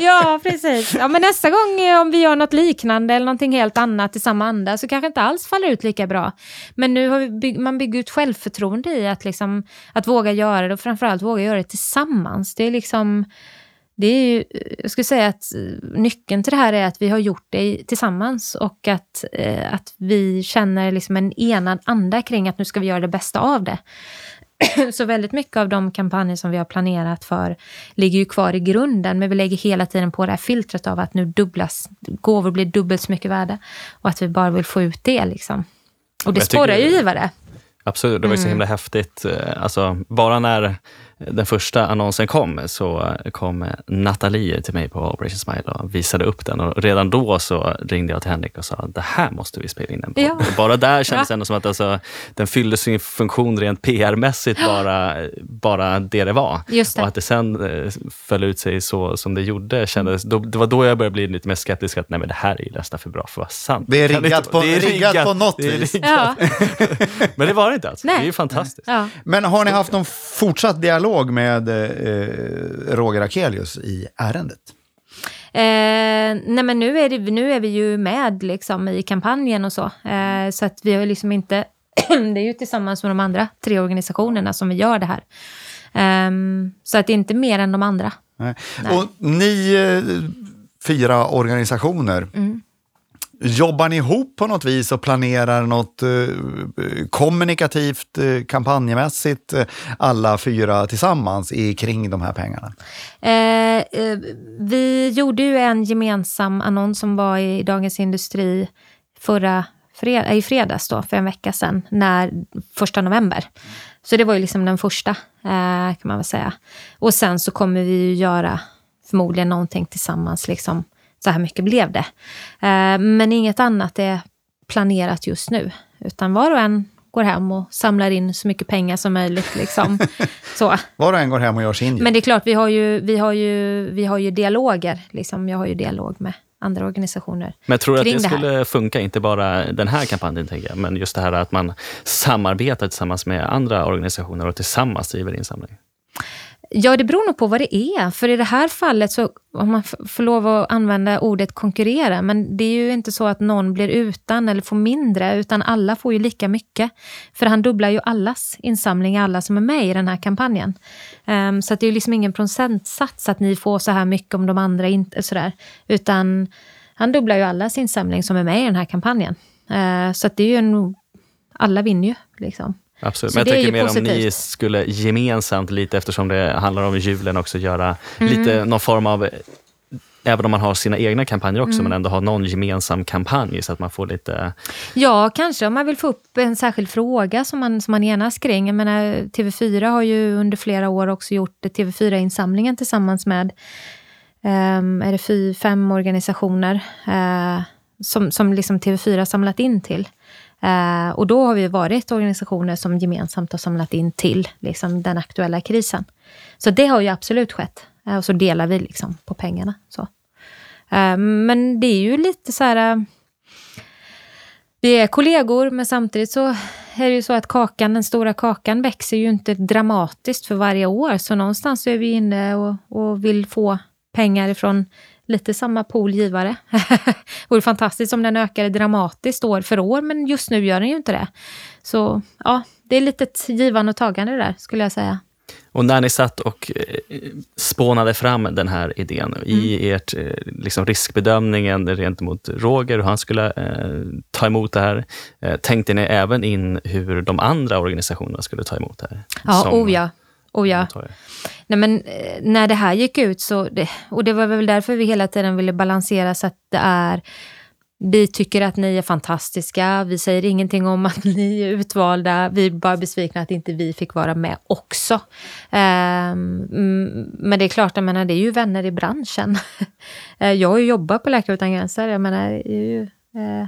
ja, precis. Ja, men nästa gång eh, om vi gör något liknande eller någonting helt annat i samma anda så kanske inte alls faller ut lika bra. Men nu har vi bygg, man bygger ut självförtroende i att, liksom, att våga göra det och framförallt våga göra det tillsammans. Det är liksom... Det är ju, jag skulle säga att eh, nyckeln till det här är att vi har gjort det tillsammans och att, eh, att vi känner liksom en enad anda kring att nu ska vi göra det bästa av det. Så väldigt mycket av de kampanjer som vi har planerat för ligger ju kvar i grunden, men vi lägger hela tiden på det här filtret av att nu dubblas, gåvor blir dubbelt så mycket värde och att vi bara vill få ut det. Liksom. Och det sporrar ju givare. Absolut, det var ju så Mm. himla häftigt. Eh, Alltså, bara när den första annonsen kom så kom Nathalie till mig på Operation Smile och visade upp den. Och redan då så ringde jag till Henrik och sa det här måste vi spela in en podd. Ja. Bara där kändes det Ja. ändå som att alltså, den fyllde sin funktion rent PR-mässigt, bara, bara det det var. Det. Och att det sen eh, föll ut sig så som det gjorde, kändes, då, det var då jag började bli lite mer skeptisk. att nej men Det här är ju nästan för bra för att vara sant. Det är riggat på- det är riggat på något det är vis. Ja, Men det var det inte alls. Nej. Det är ju fantastiskt. ja. Men har ni haft någon fortsatt dialog med eh, Roger Akelius i ärendet? Eh, nej men nu är, det, nu är vi ju med liksom i kampanjen och så. Eh, så att vi har liksom inte... det är ju tillsammans med de andra tre organisationerna som vi gör det här. Ehm, så att det är inte mer än de andra. Nej. Nej. Och ni eh, fyra organisationer, Mm jobbar ni ihop på något vis och planerar något eh, kommunikativt, eh, kampanjmässigt, eh, alla fyra tillsammans i, kring de här pengarna? Eh, eh, vi gjorde ju en gemensam annons som var i Dagens Industri förra fred eh, i fredags då, för en vecka sedan, när, första november. Så det var ju liksom den första, eh, kan man väl säga. Och sen så kommer vi ju göra förmodligen någonting tillsammans, liksom. Så här mycket blev det. Eh, men inget annat är planerat just nu, utan var och en går hem och samlar in så mycket pengar som möjligt. Liksom. så. Var och en går hem och gör sin Men det är klart, vi har ju, vi har ju, vi har ju dialoger. Liksom. Jag har ju dialog med andra organisationer. Men jag tror att det det skulle funka, inte bara den här kampanjen, tänker jag, men just det här att man samarbetar tillsammans med andra organisationer och tillsammans driver insamling. Ja, det beror nog på vad det är. För i det här fallet, så om man får lov att använda ordet konkurrera, men det är ju inte så att någon blir utan eller får mindre, utan alla får ju lika mycket. För han dubblar ju allas insamling, alla som är med i den här kampanjen. Um, så det är ju liksom ingen procentsats att ni får så här mycket om de andra inte, sådär. Utan han dubblar ju allas insamling som är med i den här kampanjen. Uh, så det är ju en... Alla vinner ju, liksom. Absolut, men jag tänker mer positivt. om ni skulle gemensamt, lite eftersom det handlar om julen också, göra mm. lite någon form av Även om man har sina egna kampanjer också, mm. men ändå ha någon gemensam kampanj så att man får lite... Ja, kanske om man vill få upp en särskild fråga som man, som man enas kring. Jag menar, TV4 har ju under flera år också gjort TV4-insamlingen tillsammans med um, är det fy, fem organisationer uh, som, som liksom TV4 samlat in till. Eh, och då har vi varit organisationer som gemensamt har samlat in till liksom, den aktuella krisen. Så det har ju absolut skett. Eh, och så delar vi liksom på pengarna. Så. Eh, men det är ju lite så här... Eh, vi är kollegor, men samtidigt så är det ju så att kakan, den stora kakan växer ju inte dramatiskt för varje år. Så någonstans är vi inne och, och vill få pengar ifrån lite samma pool givare. det vore fantastiskt om den ökade dramatiskt år för år, men just nu gör den ju inte det. Så ja, det är lite givande och tagande där, skulle jag säga. Och när ni satt och eh, spånade fram den här idén mm. i ert eh, liksom riskbedömningen rent mot Roger, hur han skulle eh, ta emot det här, eh, tänkte ni även in hur de andra organisationerna skulle ta emot det här? Ja, Som, oh ja. Oh ja. Nej, men, eh, när det här gick ut, så det, och det var väl därför vi hela tiden ville balansera så att det är vi tycker att ni är fantastiska, vi säger ingenting om att ni är utvalda, vi är bara besvikna att inte vi fick vara med också. Um, men det är klart, jag menar, det är ju vänner i branschen. Eh, jag har ju jobbat på Läkare Utan Gränser, jag menar, ju, uh,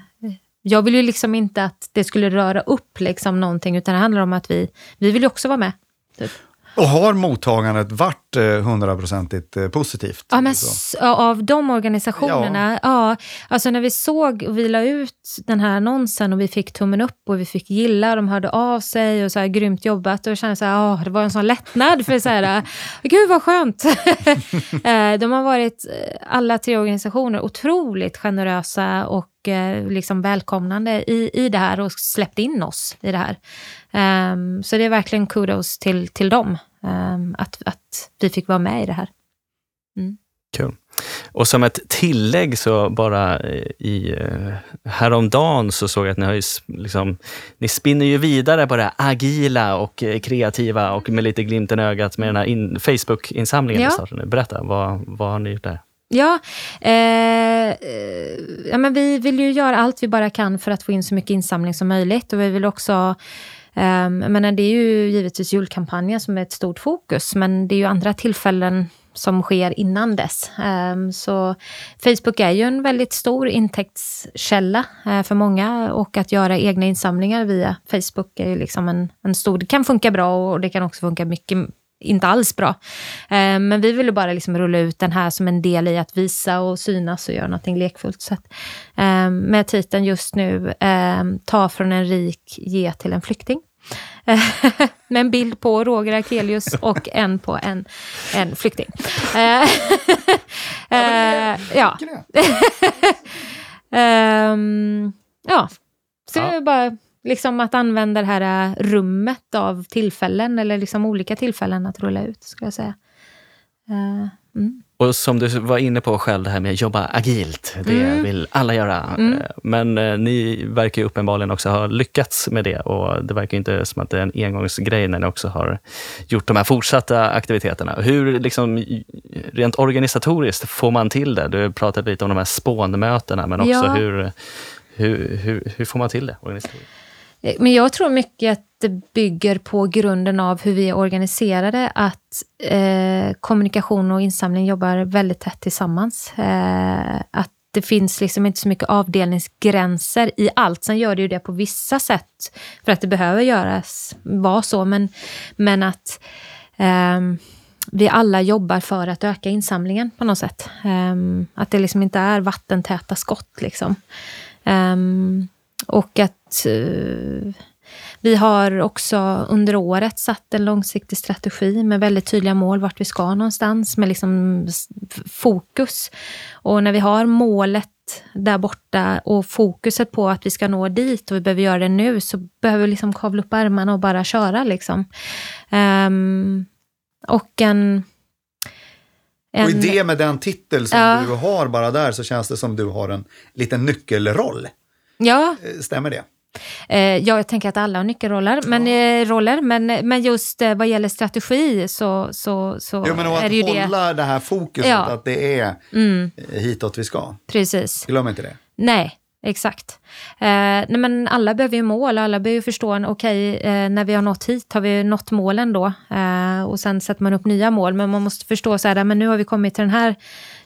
jag vill ju liksom inte att det skulle röra upp liksom någonting, utan det handlar om att vi, vi vill ju också vara med. Typ. Och har mottagandet varit eh, hundraprocentigt eh, positivt? Ja, men av de organisationerna, ja. ja. Alltså när vi såg och vi la ut den här annonsen och vi fick tummen upp och vi fick gilla, de hörde av sig och så här grymt jobbat och kände så här, åh, det var en sån lättnad för så här, gud vad skönt. Eh, de har varit, alla tre organisationer, otroligt generösa och liksom välkomnande i, i det här och släppt in oss i det här. Um, så det är verkligen kudos till, till dem, um, att, att vi fick vara med i det här. Mm. Kul. Och som ett tillägg så bara eh, i uh, häromdagen så såg jag att ni har ju liksom, ni spinner ju vidare på det här agila och uh, kreativa och med lite glimten i ögat med den här in, Facebook-insamlingen ja. Berätta, vad, vad har ni gjort där? Ja, eh, ja men vi vill ju göra allt vi bara kan för att få in så mycket insamling som möjligt och vi vill också Ehm, men det är ju givetvis julkampanjen som är ett stort fokus, men det är ju andra tillfällen som sker innan dess. Um, så Facebook är ju en väldigt stor intäktskälla uh, för många och att göra egna insamlingar via Facebook är ju liksom en, en stor... Det kan funka bra och det kan också funka mycket inte alls bra. Eh, men vi ville bara liksom rulla ut den här som en del i att visa och synas och göra någonting lekfullt. Så att, eh, med titeln just nu, eh, Ta från en rik, ge till en flykting. med en bild på Roger Akelius och en på en, en flykting. ja. ja. um, ja. Så ja. bara Liksom att använda det här äh, rummet av tillfällen, eller liksom olika tillfällen att rulla ut, skulle jag säga. Uh, mm. Och som du var inne på själv, det här med att jobba agilt. Det mm. vill alla göra. Mm. Eh, men ni verkar ju uppenbarligen också ha lyckats med det och det verkar inte som att det är en engångsgrej när ni också har gjort de här fortsatta aktiviteterna. Hur, liksom, rent organisatoriskt, får man till det? Du pratade lite om de här spånmötena, men också ja. hur, hur, hur, hur får man till det organisatoriskt? Eh, men jag tror mycket att det bygger på grunden av hur vi är organiserade, att eh, kommunikation och insamling jobbar väldigt tätt tillsammans. Eh, att det finns liksom inte så mycket avdelningsgränser i allt. Sen gör det ju det på vissa sätt för att det behöver göras, vara så, men, men att eh, vi alla jobbar för att öka insamlingen på något sätt. Ehm, att det liksom inte är vattentäta skott. Liksom. Um, och att... Uh, Vi har också under året satt en långsiktig strategi med väldigt tydliga mål vart vi ska någonstans med liksom fokus. Och när vi har målet där borta och fokuset på att vi ska nå dit och vi behöver göra det nu så behöver vi liksom kavla upp ärmarna och bara köra. Liksom. Um, och en... En, och i det med den titel som ja. du har bara där så känns det som du har en liten nyckelroll. Ja. Eh, stämmer det? Eh, ja, jag tänker att alla har nyckelroller, men, eh, roller, men, men just vad gäller strategi så, så, så jo, men är det ju det. Att hålla det här fokuset, ja. att det är mm. hitåt vi ska. Precis. Glöm inte det. Nej, exakt. Eh, nej, men alla behöver ju mål, alla behöver ju förstå, okej, okay, eh, när vi har nått hit, har vi nått målen då? Eh, och sen sätter man upp nya mål, men man måste förstå så här, men nu har vi kommit till den här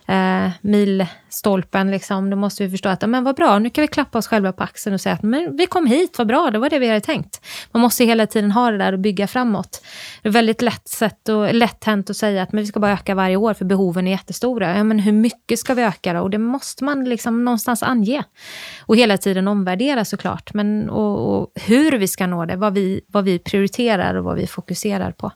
eh, milstolpen, liksom, då måste vi förstå att men vad bra, nu kan vi klappa oss själva på axeln och säga att men vi kom hit, vad bra, det var det vi hade tänkt. Man måste hela tiden ha det där och bygga framåt. Det är väldigt lätt, sätt och, lätt hänt att säga att men vi ska bara öka varje år för behoven är jättestora. Ja, men hur mycket ska vi öka då? Och det måste man liksom någonstans ange. Och hela tiden omvärdera såklart. Men, och, och hur vi ska nå det, vad vi, vad vi prioriterar och vad vi fokuserar på.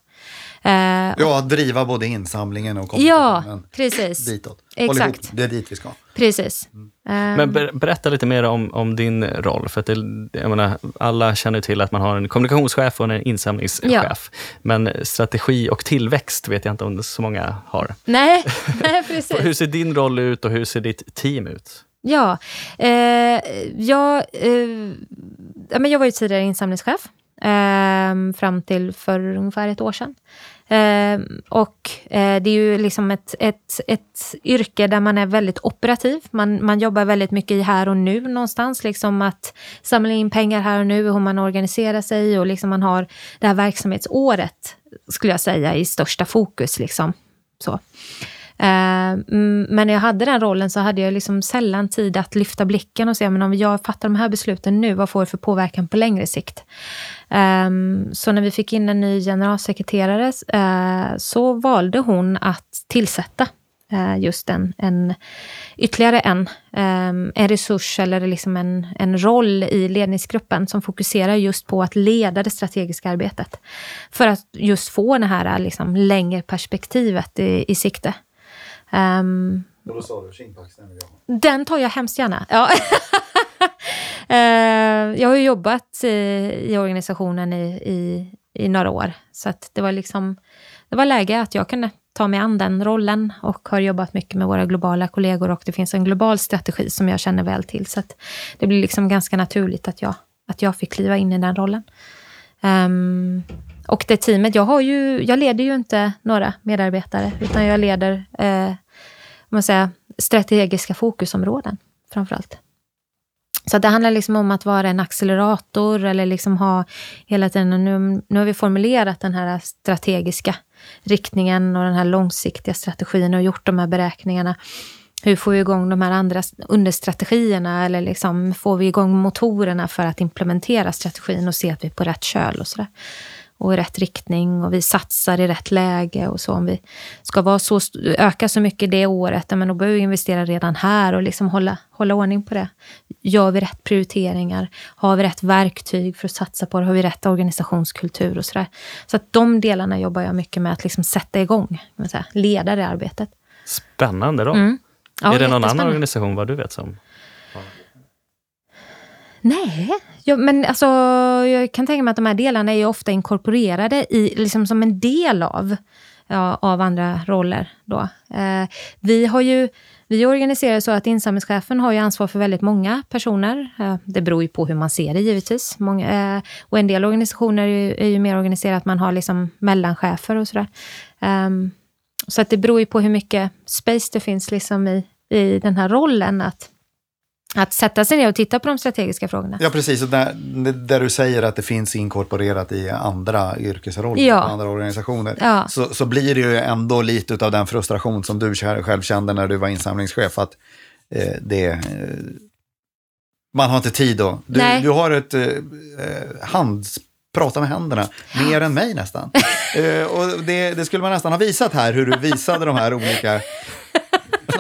Eh, ja, att driva både insamlingen och kommunikationen ja, precis. ditåt. Exakt. Ihop, det är dit vi ska. Precis. Mm. Men ber, berätta lite mer om, om din roll. För att det, jag menar, alla känner till att man har en kommunikationschef och en insamlingschef. Ja. Men strategi och tillväxt vet jag inte om så många har. Nej, nej precis. hur ser din roll ut och hur ser ditt team ut? Ja, eh, jag, eh, jag var ju tidigare insamlingschef eh, fram till för ungefär ett år sedan. Eh, och eh, det är ju liksom ett, ett, ett yrke där man är väldigt operativ. Man, man jobbar väldigt mycket i här och nu någonstans. Liksom att samla in pengar här och nu, hur man organiserar sig och liksom man har det här verksamhetsåret, skulle jag säga, i största fokus. Liksom. Så. Eh, men när jag hade den rollen så hade jag liksom sällan tid att lyfta blicken och se men om jag fattar de här besluten nu, vad får det för påverkan på längre sikt? Ehm, så när vi fick in en ny generalsekreterare eh, så valde hon att tillsätta eh, just en, en ytterligare en, ehm, en resurs eller liksom en, en roll i ledningsgruppen som fokuserar just på att leda det strategiska arbetet. För att just få det här liksom, längre perspektivet i, i sikte. Um, och då sa du Kinkpax, den tar jag hemskt gärna. Ja. uh, jag har ju jobbat i, organisationen i, i, i, några år. Så det var liksom det var läge att jag kunde ta mig an den rollen och har jobbat mycket med våra globala kollegor och det finns en global strategi som jag känner väl till. Så det blir liksom ganska naturligt att jag, att jag fick kliva in i den rollen. Um, och det teamet, jag, har ju, jag leder ju inte några medarbetare, utan jag leder eh, man säger, strategiska fokusområden framför allt. Så det handlar liksom om att vara en accelerator eller liksom ha hela tiden, nu, nu har vi formulerat den här strategiska riktningen och den här långsiktiga strategin och gjort de här beräkningarna. Hur får vi igång de här andra understrategierna eller liksom får vi igång motorerna för att implementera strategin och se att vi är på rätt köl och sådär och i rätt riktning och vi satsar i rätt läge och så. Om vi ska vara så, öka så mycket det året, men då behöver vi investera redan här och liksom hålla, hålla ordning på det. Gör vi rätt prioriteringar? Har vi rätt verktyg för att satsa på det? Har vi rätt organisationskultur och sådär? Så att de delarna jobbar jag mycket med att liksom sätta igång, säga, leda det arbetet. Spännande då. Mm. Ja, är det någon annan organisation vad du vet som Nej, ja, men alltså, jag kan tänka mig att de här delarna är ofta inkorporerade i, liksom som en del av, ja, av andra roller. Då. Eh, vi har ju vi organiserar så att insamlingschefen har ju ansvar för väldigt många personer. Eh, det beror ju på hur man ser det givetvis. Många, eh, och en del organisationer är ju, är ju mer organiserade att man har liksom mellanchefer och sådär. Um, så att det beror ju på hur mycket space det finns liksom i, i den här rollen. att att sätta sig ner och titta på de strategiska frågorna. Ja, precis. Och där, där du säger att det finns inkorporerat i andra yrkesroller, ja. andra organisationer, ja. så, så blir det ju ändå lite av den frustration som du själv kände när du var insamlingschef. Att eh, det, eh, man har inte tid då. Du, du har ett eh, hand, prata med händerna, mer än mig nästan. eh, och det, det, skulle man nästan ha visat här, hur du visade de här olika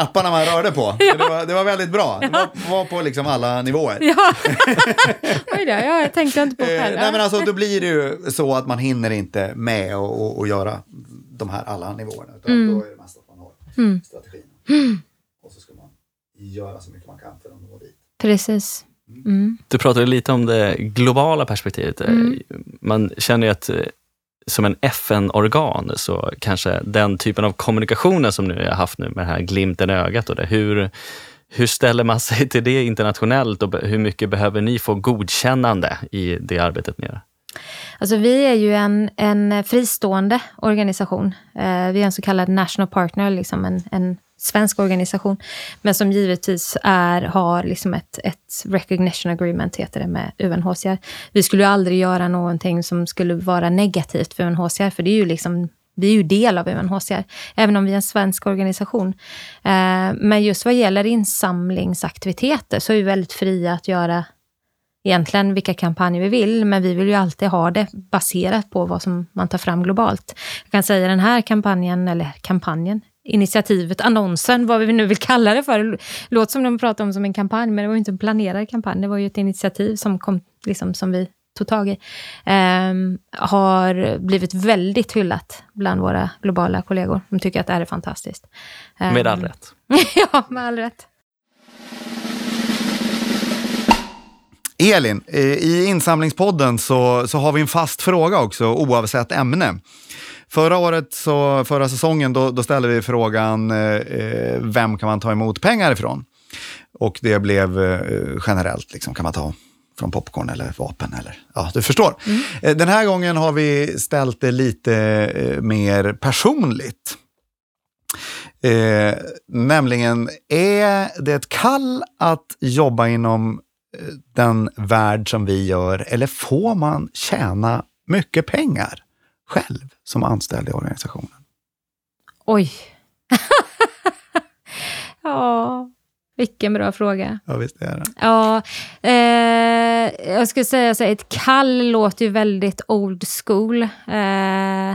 knapparna man rörde på. Det, var, det var väldigt bra. Det var, var på liksom alla nivåer. Ja, oj då, ja, jag tänkte inte på Eh, själv. nej men alltså då blir det ju så att man hinner inte med och, och, och göra de här alla nivåerna. Utan Mm. då är det mest att man har strategin. Och så ska man göra så mycket man kan för att nå dit. Precis. Mm. Du pratade lite om det globala perspektivet. Mm. Man känner ju att eh, som en FN-organ så kanske den typen av kommunikationer som nu har haft nu med den här glimten i ögat och det, hur, hur ställer man sig till det internationellt och hur mycket behöver ni få godkännande i det arbetet ni gör? Alltså vi är ju en, en fristående organisation. Eh, vi är en så kallad national partner, liksom en, en svensk organisation. Men som givetvis är, har liksom ett, ett recognition agreement, heter det, med UNHCR. Vi skulle ju aldrig göra någonting som skulle vara negativt för UNHCR, för det är ju liksom vi är ju del av UNHCR, även om vi är en svensk organisation. Eh, men just vad gäller insamlingsaktiviteter så är vi väldigt fria att göra egentligen vilka kampanjer vi vill, men vi vill ju alltid ha det baserat på vad som man tar fram globalt. Jag kan säga den här kampanjen, eller kampanjen, initiativet, annonsen, vad vi nu vill kalla det för. Det låter som de pratar om som en kampanj, men det var ju inte en planerad kampanj. Det var ju ett initiativ som, kom, liksom, som vi tog tag i. Ehm, har blivit väldigt hyllat bland våra globala kollegor. De tycker att det här är fantastiskt. Med all rätt. ja, med all rätt. Elin, eh, i insamlingspodden så, så har vi en fast fråga också oavsett ämne. Förra året, så, förra säsongen, då, då ställde vi frågan eh, eh, vem kan man ta emot pengar ifrån? Och det blev eh, generellt, liksom, kan man ta från popcorn eller vapen eller ja, du förstår. Eh, Den här gången har vi ställt det lite eh, mer personligt. Eh, nämligen, är det ett kall att jobba inom den värld som vi gör eller får man tjäna mycket pengar själv som anställd i organisationen? Oj. ja, vilken bra fråga. Ja, visst är det. Ja, eh, jag skulle säga så här, ett kall låter ju väldigt old school. Eh,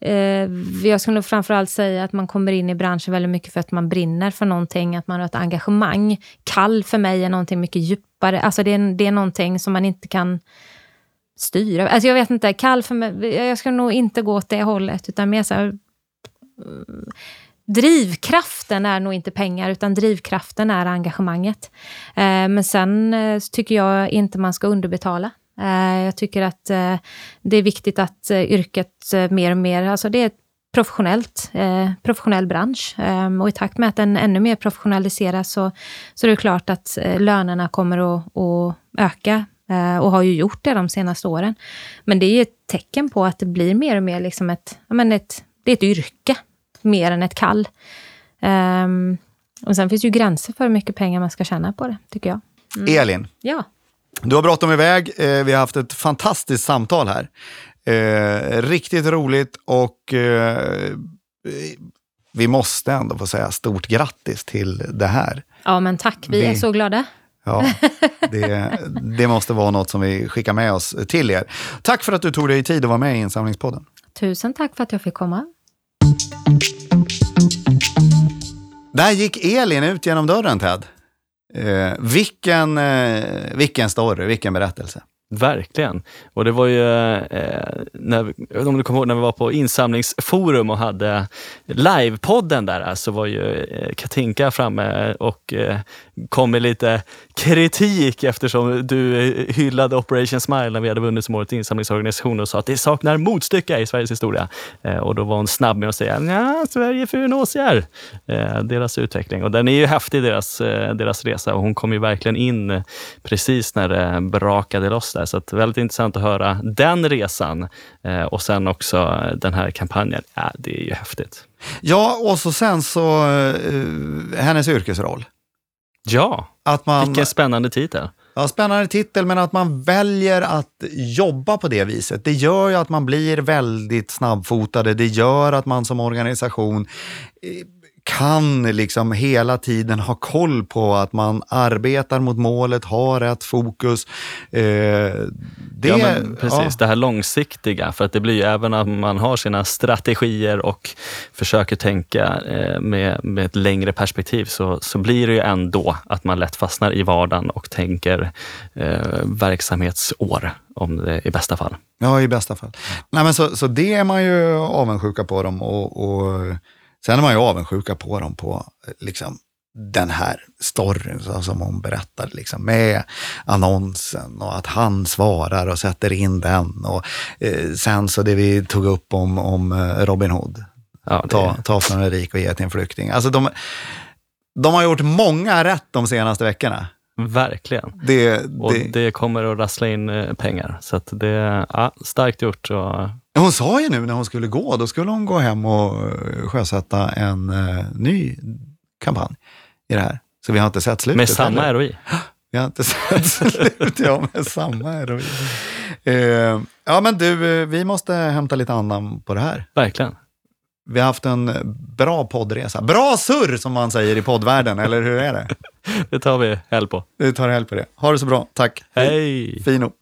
eh, jag skulle framförallt säga att man kommer in i branschen väldigt mycket för att man brinner för någonting, att man har ett engagemang. Kall för mig är någonting mycket djupare, alltså det är, det är någonting som man inte kan styra. Alltså jag vet inte, kall för mig, jag ska nog inte gå åt det hållet, utan mer så här, mm, drivkraften är nog inte pengar, utan drivkraften är engagemanget. Eh, men sen eh, tycker jag inte man ska underbetala. Eh, jag tycker att det är viktigt att yrket mer och mer, alltså det är ett professionellt, eh, professionell bransch. Eh, och i takt med att den ännu mer professionaliseras så, så är det klart att eh, lönerna kommer att, att öka och har ju gjort det de senaste åren. Men det är ett tecken på att det blir mer och mer liksom ett, ja, men ett, det är ett yrke mer än ett kall. Ehm, och sen finns det ju gränser för hur mycket pengar man ska tjäna på det, tycker jag. Elin, Ja, du har bråttom iväg. Eh, vi har haft ett fantastiskt samtal här. Eh, riktigt roligt och eh, vi måste ändå få säga stort grattis till det här. ja men tack. Vi är Vi- så glada. Ja, det, det måste vara något som vi skickar med oss till er. Tack för att du tog dig tid att vara med i Insamlingspodden. Tusen tack för att jag fick komma. Där gick Elin ut genom dörren, Ted. Eh, vilken, eh, vilken story, vilken berättelse. Verkligen. Och det var ju, eh, när, om du kommer ihåg när vi var på insamlingsforum och hade livepodden där, så var ju eh, Katinka framme och eh, kom med lite kritik eftersom du hyllade Operation Smile när vi hade vunnit som årets insamlingsorganisation och sa att det saknar motstycke i Sveriges historia. Eh, och då var hon snabb med att säga, ja, Sverige för UNHCR, eh, deras utveckling. Och den är ju häftig, deras, eh, deras resa. Och hon kom ju verkligen in precis när det brakade loss där. Så att väldigt intressant att höra den resan. Och sen också den här kampanjen. Ja, det är ju häftigt. Ja, och så sen så hennes yrkesroll. Ja, Att man, vilken spännande titel. ja, spännande titel, men att man väljer att jobba på det viset. Det gör ju att man blir väldigt snabbfotade. Det gör att man som organisation eh, kan liksom hela tiden ha koll på att man arbetar mot målet, har rätt fokus. Eh, det, ja, precis. ja. Det här långsiktiga, för att det blir ju även om man har sina strategier och försöker tänka eh, med, med ett längre perspektiv så, så blir det ju ändå att man lätt fastnar i vardagen och tänker eh, verksamhetsår om det i bästa fall. Ja, i bästa fall. Nej, men så, så det är man ju avundsjuka på dem och, och sen är man ju avundsjuka på dem på liksom, den här storyn så- som hon berättar, liksom, med annonsen och att han svarar och sätter in den. Och eh, sen så det vi tog upp om, om eh, Robin Hood, Ja, det, ta, ta från en rik och ge till en flykting. Alltså de, de har gjort många rätt de senaste veckorna. Verkligen. Det, Och det, det kommer att rassla in eh, pengar. Så det är ja, starkt gjort. Och, Hon sa ju nu när hon skulle gå, då skulle hon gå hem och eh, sjösätta en eh, ny kampanj i det här. Så vi har inte sett slutet. med samma heller. ROI. Vi har inte sett slutet, ja, med samma heroin. Eh, ja, men du, vi måste hämta lite annan på det här. Verkligen. Vi har haft en bra poddresa. Bra surr, som man säger i poddvärlden, eller hur är det? Det tar vi helg på. Vi tar helg på det. Ha det så bra. Tack. Hej! Fino.